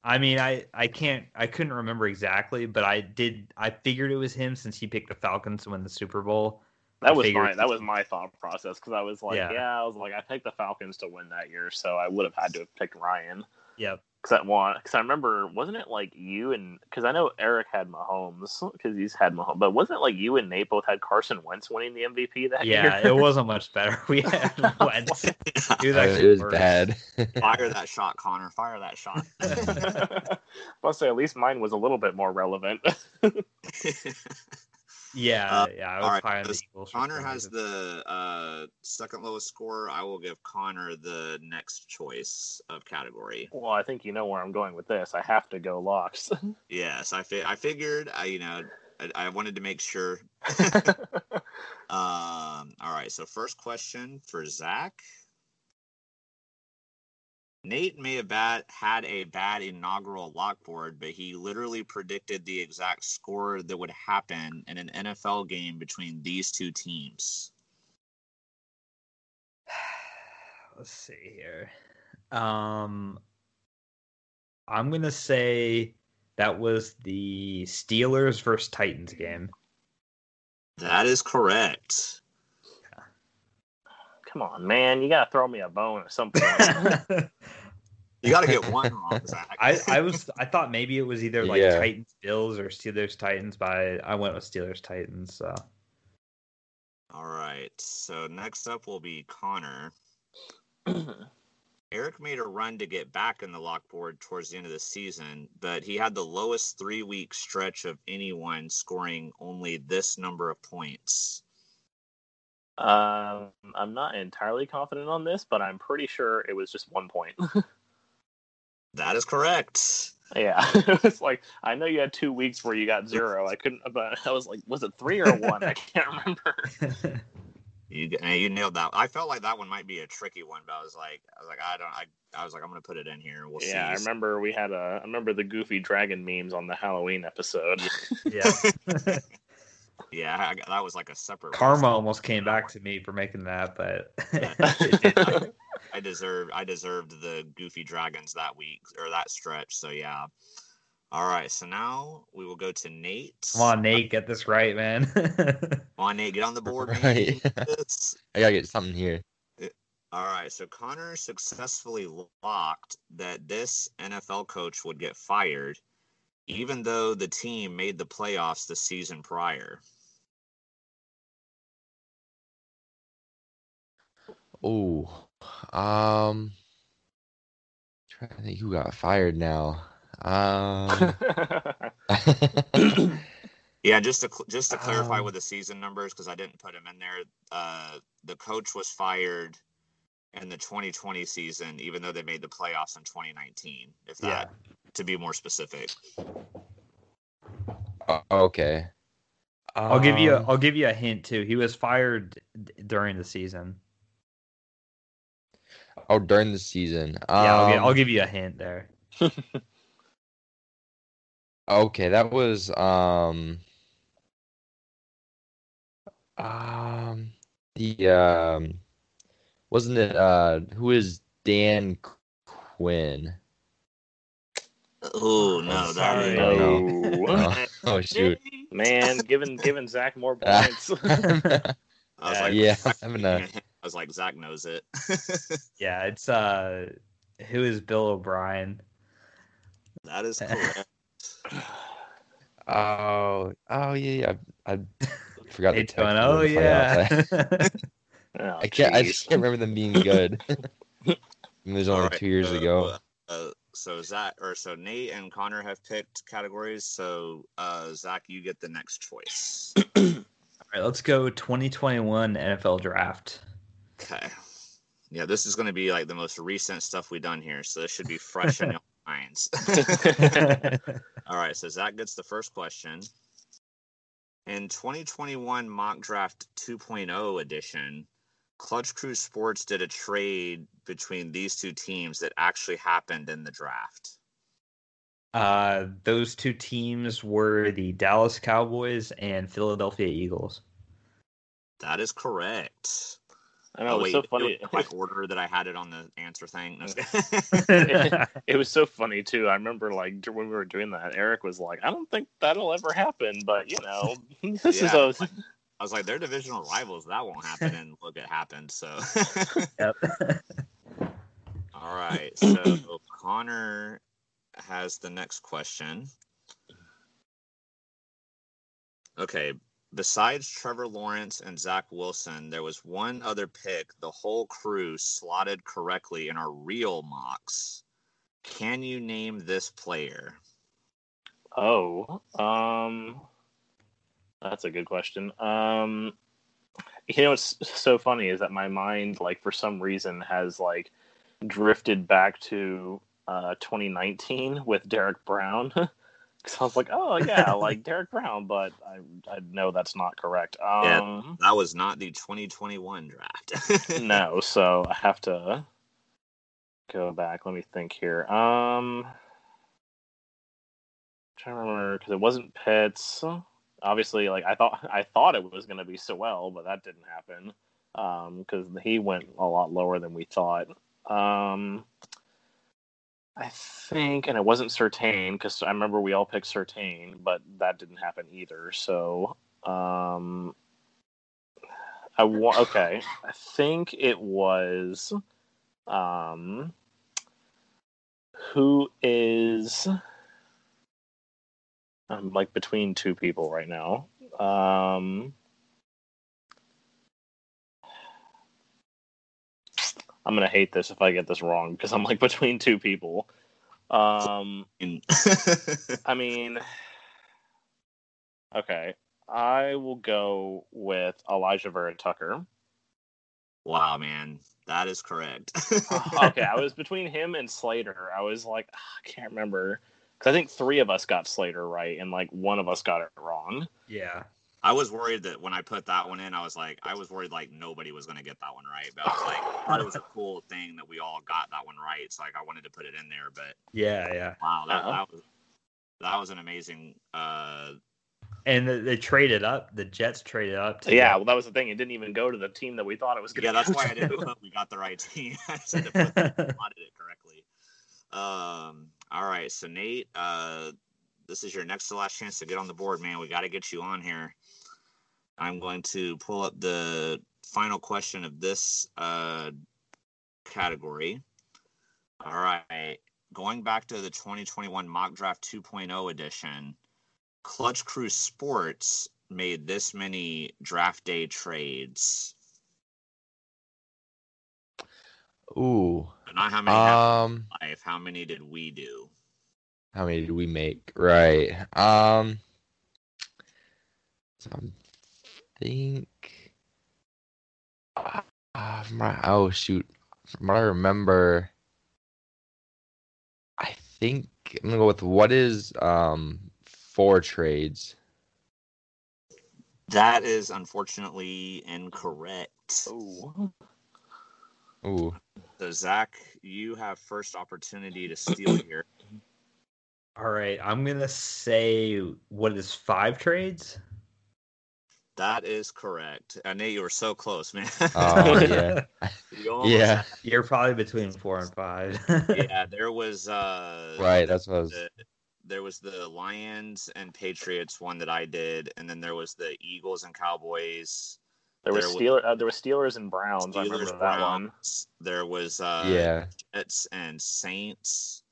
I mean, I I can't I couldn't remember exactly, but I did I figured it was him since he picked the Falcons to win the Super Bowl. I That was figured- my that was my thought process because I was like, Yeah. yeah. I was like, I picked the Falcons to win that year, so I would have had to have picked Ryan. Yep. Because that one, because I remember, wasn't it like you and because I know Eric had Mahomes because he's had Mahomes, but wasn't it like you and Nate both had Carson Wentz winning the MVP that Yeah, year? it wasn't much better. We had Wentz. He was Uh, actually it was worse. bad. Fire that shot, Connor. Fire that shot. Must say, at least mine was a little bit more relevant. Yeah, Uh, yeah, I was all right, high on the Eagles. Connor has the uh, second lowest score. I will give Connor the next choice of category. well, I think you know where I'm going with this. I have to go locks. Yes, I fi- I figured. I you know I, I wanted to make sure. um, all right. So first question for Zach. Nate may have bad, had a bad inaugural lock board, but he literally predicted the exact score that would happen in an NFL game between these two teams. Let's see here. Um, I'm gonna say that was the Steelers versus Titans game. That is correct. Come on, man. You got to throw me a bone at some point. You got to get one wrong, Zach. I, I was I thought maybe it was either like Yeah. Titans Bills or Steelers Titans, but I, I went with Steelers Titans. So All right. So next up will be Connor. Eric made a run to get back in the lockboard towards the end of the season, but he had the lowest three week stretch of anyone scoring only this number of points. Um, I'm not entirely confident on this, but I'm pretty sure it was just one point. That is correct. yeah, it's like I know you had two weeks where you got zero. I couldn't, but I was like, was it three or one? I can't remember. You you nailed that. I felt like that one might be a tricky one, but I was like, I was like, I don't. I, I was like, I'm gonna put it in here. We'll see. yeah, I remember we had a. I remember the goofy dragon memes on the Halloween episode. yeah, Yeah, I, that was like a separate. karma almost came back to me for making that, but I, not. I deserved I deserved the goofy dragons that week or that stretch. So yeah. All right, so now we will go to Nate. Come on, Nate, get this right, man. Come on, Nate, get on the board. Right. You can do this. I gotta get something here. All right, so Connor successfully locked that this NFL coach would get fired, even though the team made the playoffs the season prior. Oh, um, trying to think who got fired now. Um, Yeah, just to cl- just to clarify Um, with the season numbers because I didn't put them in there. Uh, the coach was fired in the 2020 season, even though they made the playoffs in 2019. If that, yeah, to be more specific. uh, okay. I'll give you. A, Um, I'll give you a hint too. He was fired d- during the season. oh, during the season. Yeah, I'll, gi- Um, I'll give you a hint there. Okay, that was um um the um wasn't it uh who is Dan Quinn? Oh no, that sorry. Oh, no. No. Oh, oh shoot. Man, giving giving Zach more points. I was like, yeah, I I'm gonna was like, Zach knows it. Yeah, it's uh, who is Bill O'Brien? that is correct. Oh, oh yeah, yeah. I, I forgot the Nate's going, oh yeah. Oh, I can't. I just can't remember them being good. it was only All right, two years so, ago. Uh, so Zach or so Nate and Connor have picked categories. So uh, Zach, you get the next choice. All right, let's go 2021 NFL draft. Okay. Yeah, this is going to be like the most recent stuff we've done here, so this should be fresh in your minds. All right, so Zach gets the first question. In 2021 Mock Draft 2.0 edition, Clutch Crew Sports did a trade between these two teams that actually happened in the draft. uh, those two teams were the Dallas Cowboys and Philadelphia Eagles. That is correct. I know oh, it was wait, so it funny. was like order that I had it on the answer thing. No, It was so funny too. I remember like when we were doing that, Eric was like, "I don't think that'll ever happen," but you know, this is Yeah. a I was like, they're divisional rivals. That won't happen. And look, it happened. So, yep. all right. So, Connor has the next question. Okay. Besides Trevor Lawrence and Zach Wilson, there was one other pick the whole crew slotted correctly in our real mocks. Can you name this player? oh, um, that's a good question. Um, you know what's so funny is that my mind, like for some reason, has like drifted back to uh 2019 with Derrick Brown. Because I was like, oh yeah, like Derrick Brown, but I I know that's not correct. Yeah. Um, That was not the 2021 draft. no, so I have to go back. Let me think here. Um, trying to remember because it wasn't Pitts. Obviously, like I thought, I thought it was going to be Sewell, but that didn't happen. Um, because he went a lot lower than we thought. Um, I think, and it wasn't Surtain because I remember we all picked Surtain, but that didn't happen either. So, um, I wa- okay. I think it was um who is I'm like between two people right now. Um I'm gonna hate this if I get this wrong because I'm like between two people. Um I mean okay. I will go with Alijah Vera-Tucker. wow, man, that is correct. okay, I was between him and Slater. I was like, ah, I can't remember I think three of us got Slater right, and like one of us got it wrong. Yeah. I was worried that when I put that one in, I was like, I was worried like nobody was going to get that one right. But I was like, I thought it was a cool thing that we all got that one right. So like, I wanted to put it in there. But Yeah, yeah. wow, that, Uh-huh. that was that was an amazing. uh And they, they traded up. The Jets traded up. To Yeah, well, that was the thing. It didn't even go to the team that we thought it was going to. Yeah, that's why I didn't we got the right team. I just had to put that, plotted it correctly. Um. All right, so Nate, uh, this is your next to last chance to get on the board, man. We got to get you on here. I'm going to pull up the final question of this uh, category. All right, going back to the 2021 mock draft 2.0 edition, Clutch Crew Sports made this many draft day trades. Ooh. But not how many happened Um. live. How many did we do? How many did we make? Right. Um. So I'm think. Uh, uh, from my, oh shoot! From what I remember, I think I'm gonna go with what is um four trades. That is unfortunately incorrect. Oh, Ooh. So Zach, you have first opportunity to steal here. All right. I'm gonna say what is five trades? That is correct. I knew you were so close, man. Oh yeah. You almost Yeah. You're probably between four and five. yeah, there was uh Right. That's what I was. the, there was the Lions and Patriots one that I did, and then there was the Eagles and Cowboys. There was There was- Steeler. Uh, there was Steelers and Browns. I Steelers, remember that one. Browns. There was uh yeah. Jets and Saints.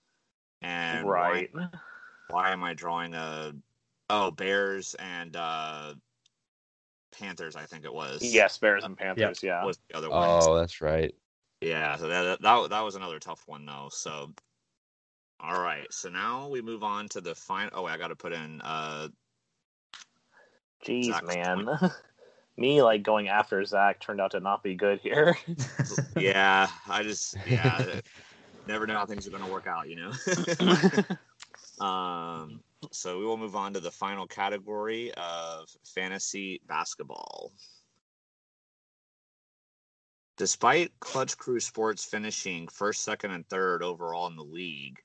And Right. Why, why am I drawing a oh Bears and uh Panthers? I think it was. Yes, Bears and Panthers. Yeah. was the other one. Oh, that's right. Yeah, so that, that that was another tough one though. So, all right, so now we move on to the final. Oh, I got to put in. uh Jeez, Zach's man. Me like going after Zach turned out to not be good here. Yeah, I just yeah, never know how things are going to work out, you know. um, so we will move on to the final category of fantasy basketball. Despite Clutch Crew Sports finishing first, second, and third overall in the league,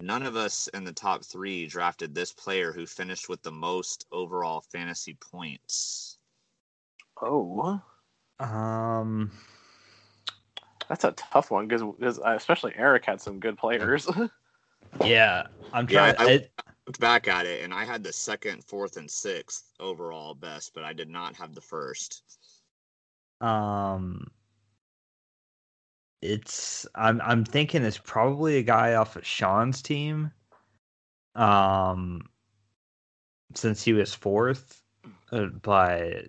none of us in the top three drafted this player who finished with the most overall fantasy points. Oh, um. that's a tough one because especially Eric had some good players. Yeah, I'm Yeah, trying. I- it, looked back at it and I had the second, fourth, and sixth overall best, but I did not have the first. um. It's. I'm. I'm thinking it's probably a guy off of Sean's team. Um. Since he was fourth, uh, but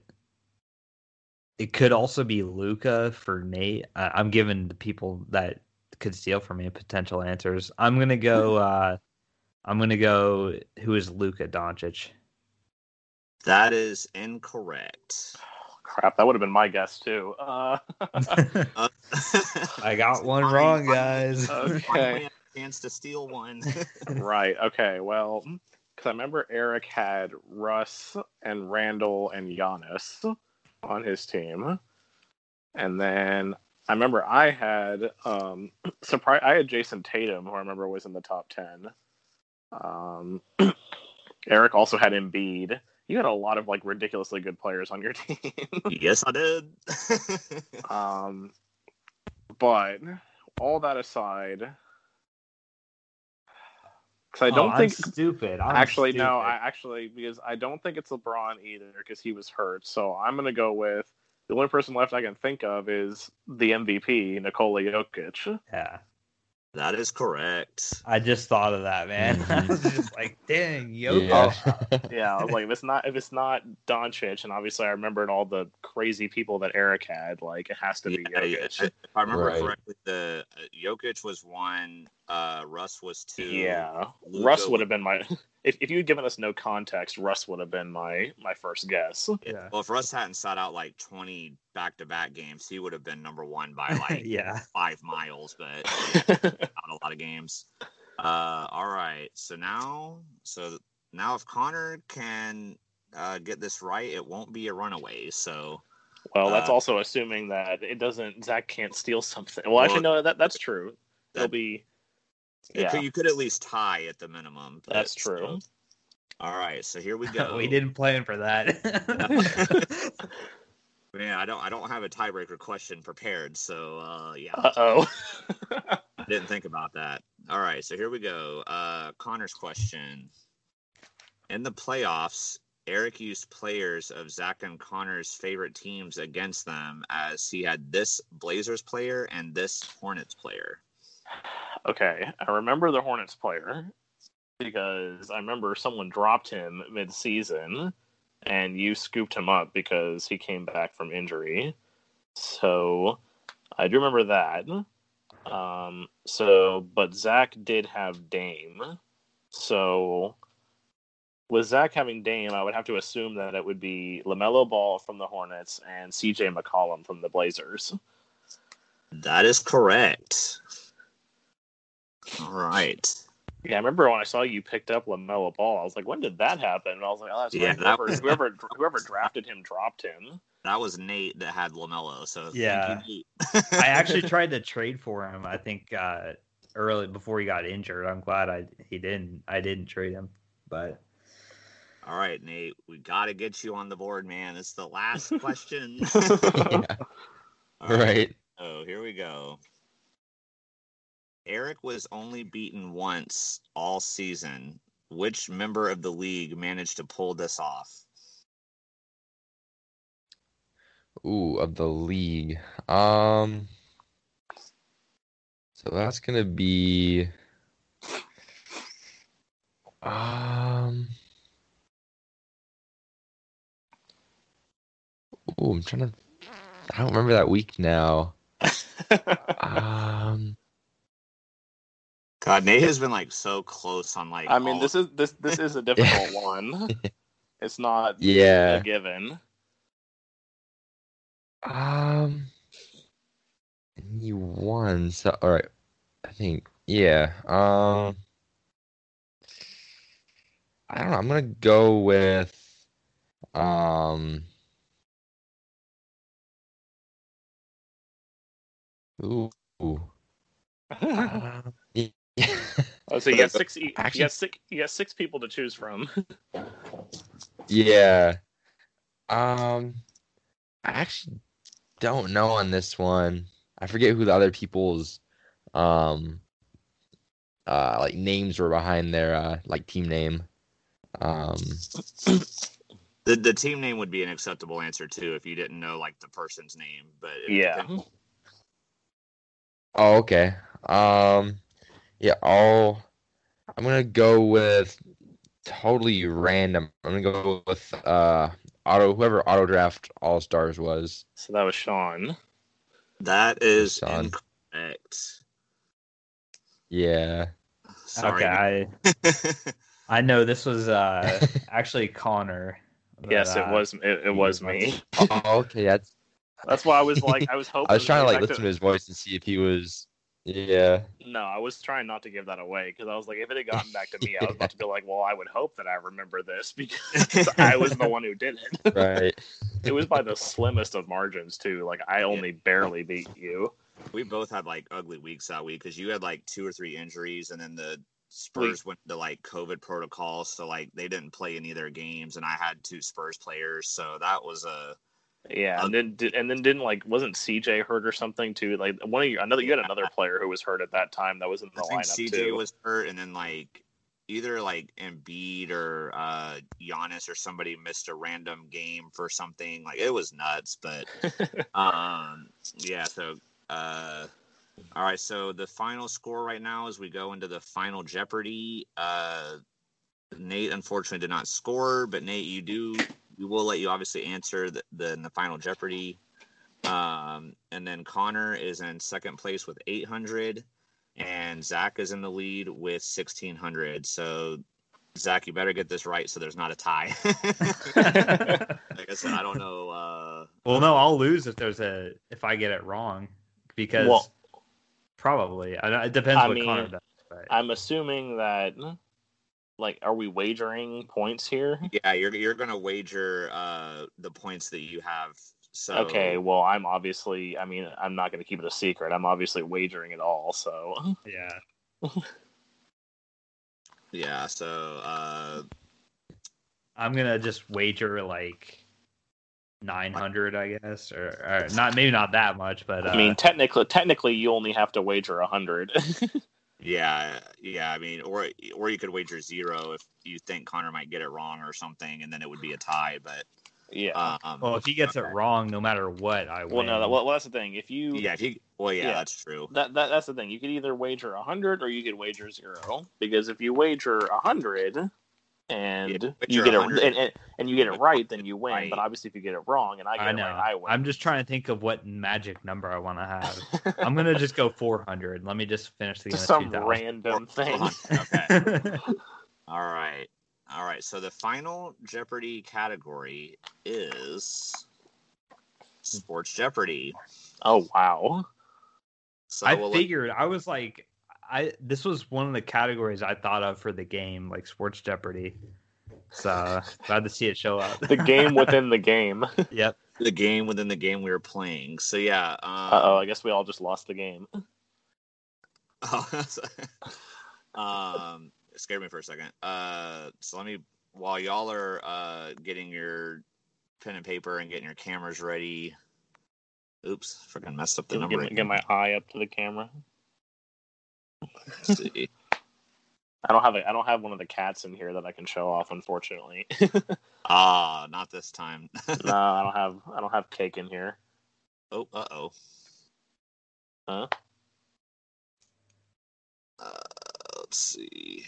it could also be Luka for Nate. I, I'm giving the people that could steal from me potential answers. I'm gonna go. uh I'm gonna go. Who is Luka Doncic? That is incorrect. Crap, that would have been my guess too. Uh, Uh, I got one Fine, wrong, guys. Okay. Had a chance to steal one. right. Okay. Well, because I remember Eric had Russ and Randle and Giannis on his team, and then I remember I had um surprise I had Jayson Tatum, who I remember was in the top ten. Um, Eric also had Embiid. You had a lot of like ridiculously good players on your team. yes, I did. um, but all that aside, because I Oh, don't I'm think stupid. I'm actually stupid. no, I actually because I don't think it's LeBron either because he was hurt. So I'm gonna go with the only person left I can think of is the MVP Nikola Jokic. yeah. that is correct. I just thought of that, man. I was Mhm. just like, dang, Jokic. Yeah. Yeah, I was like if it's not if it's not Doncic, and obviously I remembered all the crazy people that Eric had. Like it has to be Yeah, Jokic. if I remember Right. correctly, the uh, Jokic was one, uh, Russ was two. Yeah, Luka Russ would have been my. If, if you had given us no context, Russ would have been my my first guess. Yeah. Well, if Russ hadn't sat out like 20 back to back games, he would have been number one by like yeah. five miles, but not a lot of games. Uh, all right. So now, so now if Connor can uh, get this right, it won't be a runaway. So well, that's Uh, also assuming that it doesn't. Zach can't steal something. Well, actually, no, that that's true. It'll be. Yeah, you could at least tie at the minimum. but that's true. All right. So here we go. we didn't plan for that. Man, I don't. I don't have a tiebreaker question prepared. So uh, yeah. Uh oh. I didn't think about that. All right, so here we go. Uh, Connor's question. In the playoffs, Eric used players of Zach and Connor's favorite teams against them as he had this Blazers player and this Hornets player. Okay, I remember the Hornets player because I remember someone dropped him mid-season, and you scooped him up because he came back from injury. So I do remember that. Um, so, but Zach did have Dame. So, with Zach having Dame, I would have to assume that it would be LaMelo Ball from the Hornets and CJ McCollum from the Blazers. That is correct. All right. Yeah, I remember when I saw you picked up LaMelo Ball, I was like, when did that happen? And I was like, oh, that's Yeah, right. that Whoever, was- whoever, whoever drafted him dropped him. That was Nate that had LaMelo. So Yeah. thank you, I actually tried to trade for him. I think uh, early before he got injured. I'm glad I he didn't. I didn't trade him, but All right, Nate. We got to get you on the board, man. It's the last question. Yeah, All right. Oh, here we go. Eric was only beaten once all season. Which member of the league managed to pull this off? Ooh, of the league. Um, so that's gonna be. Um. Ooh, I'm trying to. I don't remember that week now. Um. God, Nate has been like so close on like. I mean, all- this is this this is a difficult one. It's not Yeah. a given. Um. and You won. So, all right. I think. Yeah. Um. I don't know. I'm gonna go with. Um. Ooh. ooh. Uh, yeah. Oh, so you got six. You, Actually- you got six. You got six people to choose from. Yeah. Um, I actually don't know on this one. I forget who the other people's um uh like names were behind their uh like team name. Um the the team name would be an acceptable answer too if you didn't know like the person's name. But Yeah. depends- oh okay. Um yeah, I'll I'm gonna go with totally random. I'm gonna go with uh auto whoever auto draft all stars was. So that was Sean. that is Son. incorrect. Yeah. Sorry. okay. I I know this was uh actually Connor. but, Yes, it uh, was. It, it was me. oh, okay, that's That's why I was like, I was hoping. I was trying to like back listen to his voice and see if he was Yeah. No, I was trying not to give that away because I was like, if it had gotten back to me, I was about to be like, well, I would hope that I remember this because I was the one who did it. Right. it was by the slimmest of margins too. Like I only barely beat you. We both had like ugly weeks that week because you had like two or three injuries, and then the Spurs went to like COVID protocol, so like they didn't play any of their games, and I had two Spurs players, so that was a Yeah, and then and then didn't like wasn't CJ hurt or something too? Like one of you, another you had another player who was hurt at that time that was in the I think lineup CJ too. was hurt, and then like either like Embiid or uh Giannis or somebody missed a random game for something. Like it was nuts, but um yeah. So uh, all right. So the final score right now as we go into the final Jeopardy. Uh, Nate unfortunately did not score, but Nate, you do. We will let you obviously answer the, the the final Jeopardy. Um, and then Connor is in second place with 800 and Zach is in the lead with 1600. So, Zach, you better get this right so there's not a tie. like I said, I don't know. Uh, well, no, I'll lose if there's a if I get it wrong because Well- probably I don't- it depends I what mean, Connor does. But I'm assuming that, like, are we wagering points here? yeah, you're you're gonna wager uh, the points that you have. So Okay, well, I'm obviously. I mean, I'm not going to keep it a secret. I'm obviously wagering it all. So yeah, yeah. So uh, I'm gonna just wager like 900, I guess, or, or not maybe not that much, but uh, I mean, technically, technically, you only have to wager a hundred. yeah, yeah. I mean, or or you could wager zero if you think Connor might get it wrong or something, and then it would be a tie. But yeah. um, well, if he gets it wrong, no matter what, I win. well, no. That, well, well, that's the thing. If you yeah, if he, well, yeah, Yeah. that's true. that, that that's the thing. You could either wager a hundred or you could wager zero. Because if you wager a hundred and Yeah, you get it and, and, and you get it right, then you win. Right. But obviously, if you get it wrong and I get I it know. right, I win. I'm just trying to think of what magic number I want to have. I'm gonna just go 400. Let me just finish the just some random thing. okay. All right. All right. So the final Jeopardy category is Sports Jeopardy. Oh wow! So I we'll let- figured I was like, I this was one of the categories I thought of for the game, like Sports Jeopardy. So glad to see it show up. The game within the game. yep. the game within the game we were playing. So yeah. Um, Uh oh, I guess we all just lost the game. um, it scared me for a second. Uh, so let me while y'all are uh getting your pen and paper and getting your cameras ready. Oops, freaking messed up the Get, number. get, get my eye up to the camera. Let's see. I don't have a, I don't have one of the cats in here that I can show off, unfortunately. Ah, not this time. no, I don't have I don't have cake in here. oh, uh oh. Huh? Uh, let's see.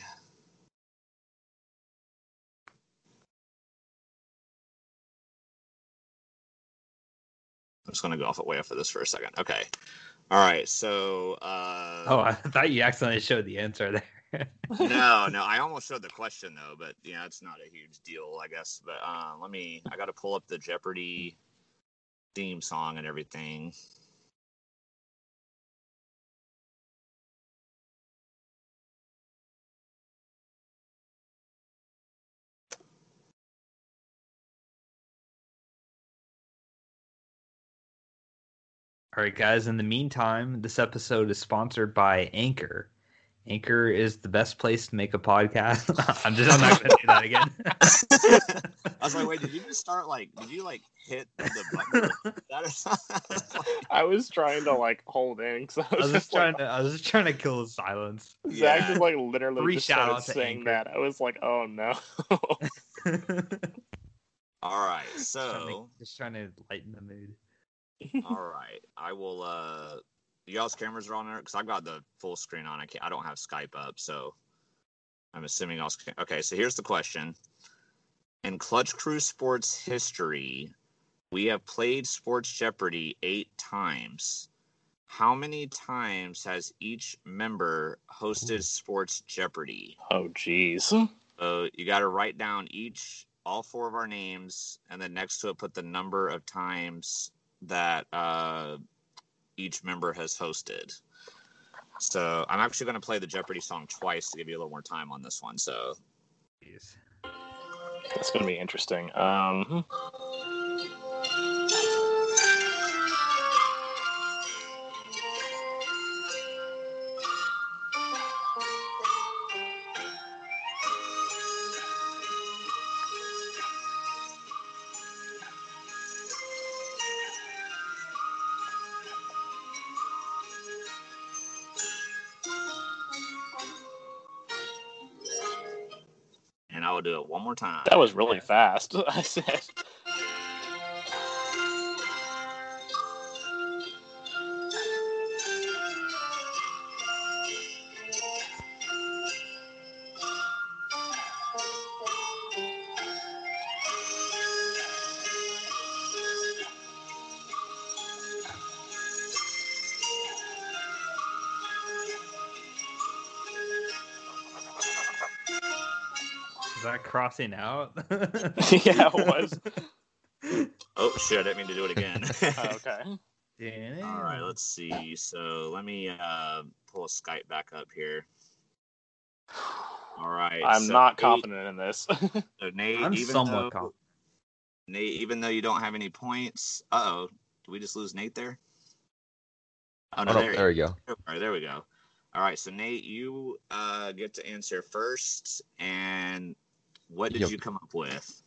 I'm just gonna go off away off of this for a second. Okay. All right. So. Uh, Oh, I thought you accidentally showed the answer there. no, no. I almost showed the question though, but yeah, it's not a huge deal, I guess. But uh, let me. I got to pull up the Jeopardy theme song and everything. All right, guys. In the meantime, this episode is sponsored by Anchor. Anchor is the best place to make a podcast. I'm just. I'm not going to do that again. I was like, wait, did you just start like? Did you like hit the button? That is. I was trying to like hold in because I I was, was just just trying like, to. I was just trying to kill the silence. Zach Yeah. just like literally Free just started saying Anchor. that. I was like, oh no. All right. Trying to- So, just trying to lighten the mood. all right. I will. uh Y'all's cameras are on there because I've got the full screen on. I can't. I don't have Skype up, so I'm assuming y'all's. Okay. So here's the question. In Clutch Crew Sports history, we have played Sports Jeopardy eight times. How many times has each member hosted Sports Jeopardy? oh jeez. So you got to write down each, all four of our names, and then next to it put the number of times that uh, each member has hosted. So I'm actually going to play the Jeopardy song twice to give you a little more time on this one. So Jeez. That's going to be interesting. Um, one more time. that was really fast. I said. Crossing out? yeah, it was. Oh shit! I didn't mean to do it again. okay. All right, let's see. So let me uh, pull Skype back up here. All right. I'm so not Nate- confident in this. So Nate, I'm even somewhat though, confident. Nate, even though you don't have any points, uh oh, did we just lose Nate there? Oh no, Oh, no, there, there we go. All right, there we go. All right, so Nate, you uh, get to answer first. And what did Yep. you come up with?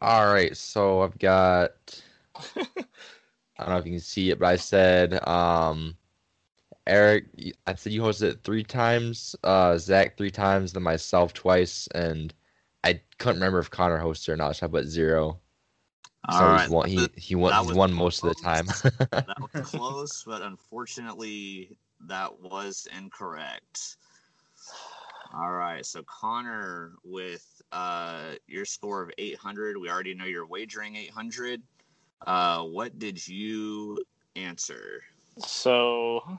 All right, so I've got. I don't know if you can see it, but I said, um, Eric, I said you hosted it three times, uh, Zach three times, then myself twice, and I couldn't remember if Connor hosted or not, so I put zero. All so right, won, he he won he's won most of the time. that was close, but unfortunately, that was incorrect. All right, so Connor, with uh, your score of 800, we already know you're wagering 800. Uh, what did you answer? So,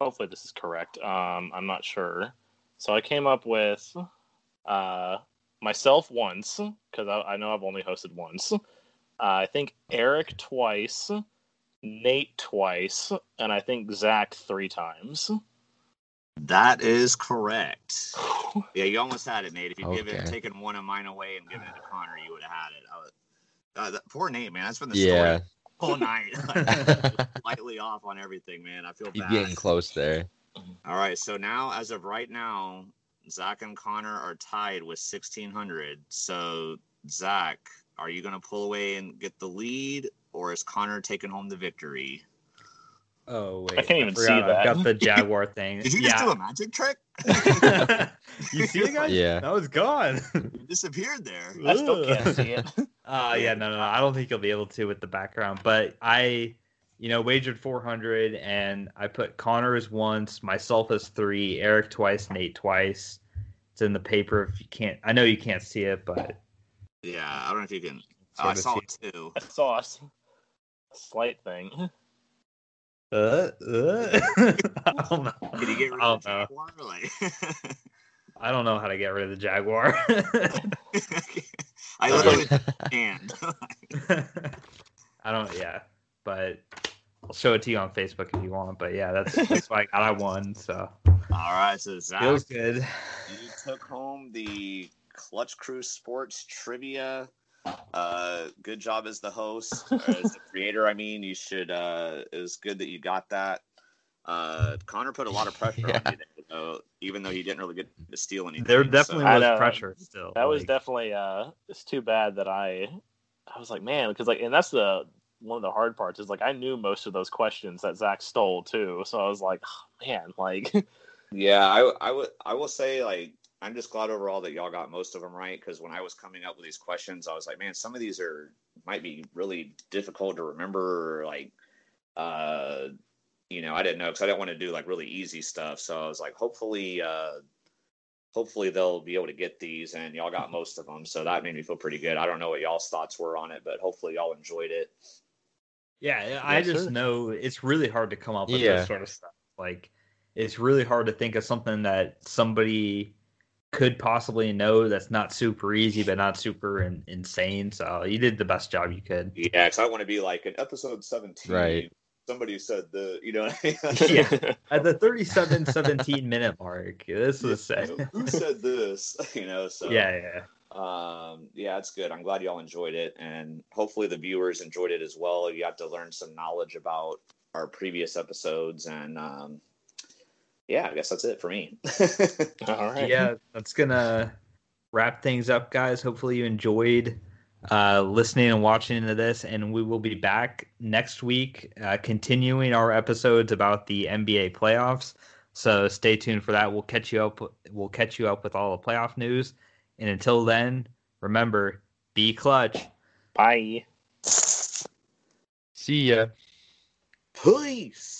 hopefully this is correct. Um, I'm not sure. So I came up with uh, myself once because I, I know I've only hosted once. Uh, I think Eric twice, Nate twice, and I think Zach three times. That is correct. Yeah, you almost had it, Nate. If you give it taken one of mine away and given it to Connor, you would have had it. I was, uh, that, poor Nate, man. That's been the yeah, story all night. Lightly off on everything, man. I feel bad. getting close there. All right, so now as of right now, Zach and Connor are tied with sixteen hundred. So Zach, are you gonna pull away and get the lead, or is Connor taking home the victory? Oh wait, I can't even see forgot I've that. got the Jaguar thing. Did you yeah. just do a magic trick? you see it, guys? Yeah. that was gone. You disappeared there. I still can't see it. Uh, yeah, no, no, no. I don't think you'll be able to with the background. But I, you know, wagered 400 and I put Connor as once, myself as three, Eric twice, Nate twice. It's in the paper if you can't. I know you can't see it, but Yeah, I don't know if you can. Oh, I saw see it too. I saw a slight thing. Uh, uh. I don't know. Did you get rid of the. Jaguar? Like, I don't know how to get rid of the Jaguar. I literally can't. I don't. Yeah, but I'll show it to you on Facebook if you want. But yeah, that's that's why I got. I won, so All right, so Zach, feels good. you took home the Clutch Crew Sports Trivia. Uh, good job as the host, or as the creator. I mean, you should. Uh, it was good that you got that. Uh, Connor put a lot of pressure Yeah. on you, there, though, even though he didn't really get to steal anything. There definitely I was know. pressure still. That was definitely uh it's too bad that I I was like, man, because like and that's the one of the hard parts is like I knew most of those questions that Zach stole too. So I was like, oh, man, like Yeah, I I would I will say like I'm just glad overall that y'all got most of them right because when I was coming up with these questions, I was like, man, some of these are might be really difficult to remember. Or, like, uh, you know, I didn't know because I didn't want to do like really easy stuff. So I was like, hopefully, uh, hopefully they'll be able to get these, and y'all got most of them. So that made me feel pretty good. I don't know what y'all's thoughts were on it, but hopefully y'all enjoyed it. Yeah, I Yes, just sir. know it's really hard to come up with Yeah. this sort of stuff. Like, it's really hard to think of something that somebody could possibly know that's not super easy, but not super in, insane. So you did the best job you could. Yeah, because I want to be like in episode 17. Right. somebody said the you know yeah at the 37 17 minute mark this was you know, who said this you know so yeah yeah um yeah it's good i'm glad y'all enjoyed it and hopefully the viewers enjoyed it as well you got to learn some knowledge about our previous episodes and um yeah i guess that's it for me All right. yeah that's gonna wrap things up guys hopefully you enjoyed uh, listening and watching into this, and we will be back next week, uh, continuing our episodes about the NBA playoffs. So stay tuned for that. We'll catch you up. We'll catch you up with all the playoff news. And until then, remember, be clutch. Bye. See ya. Peace.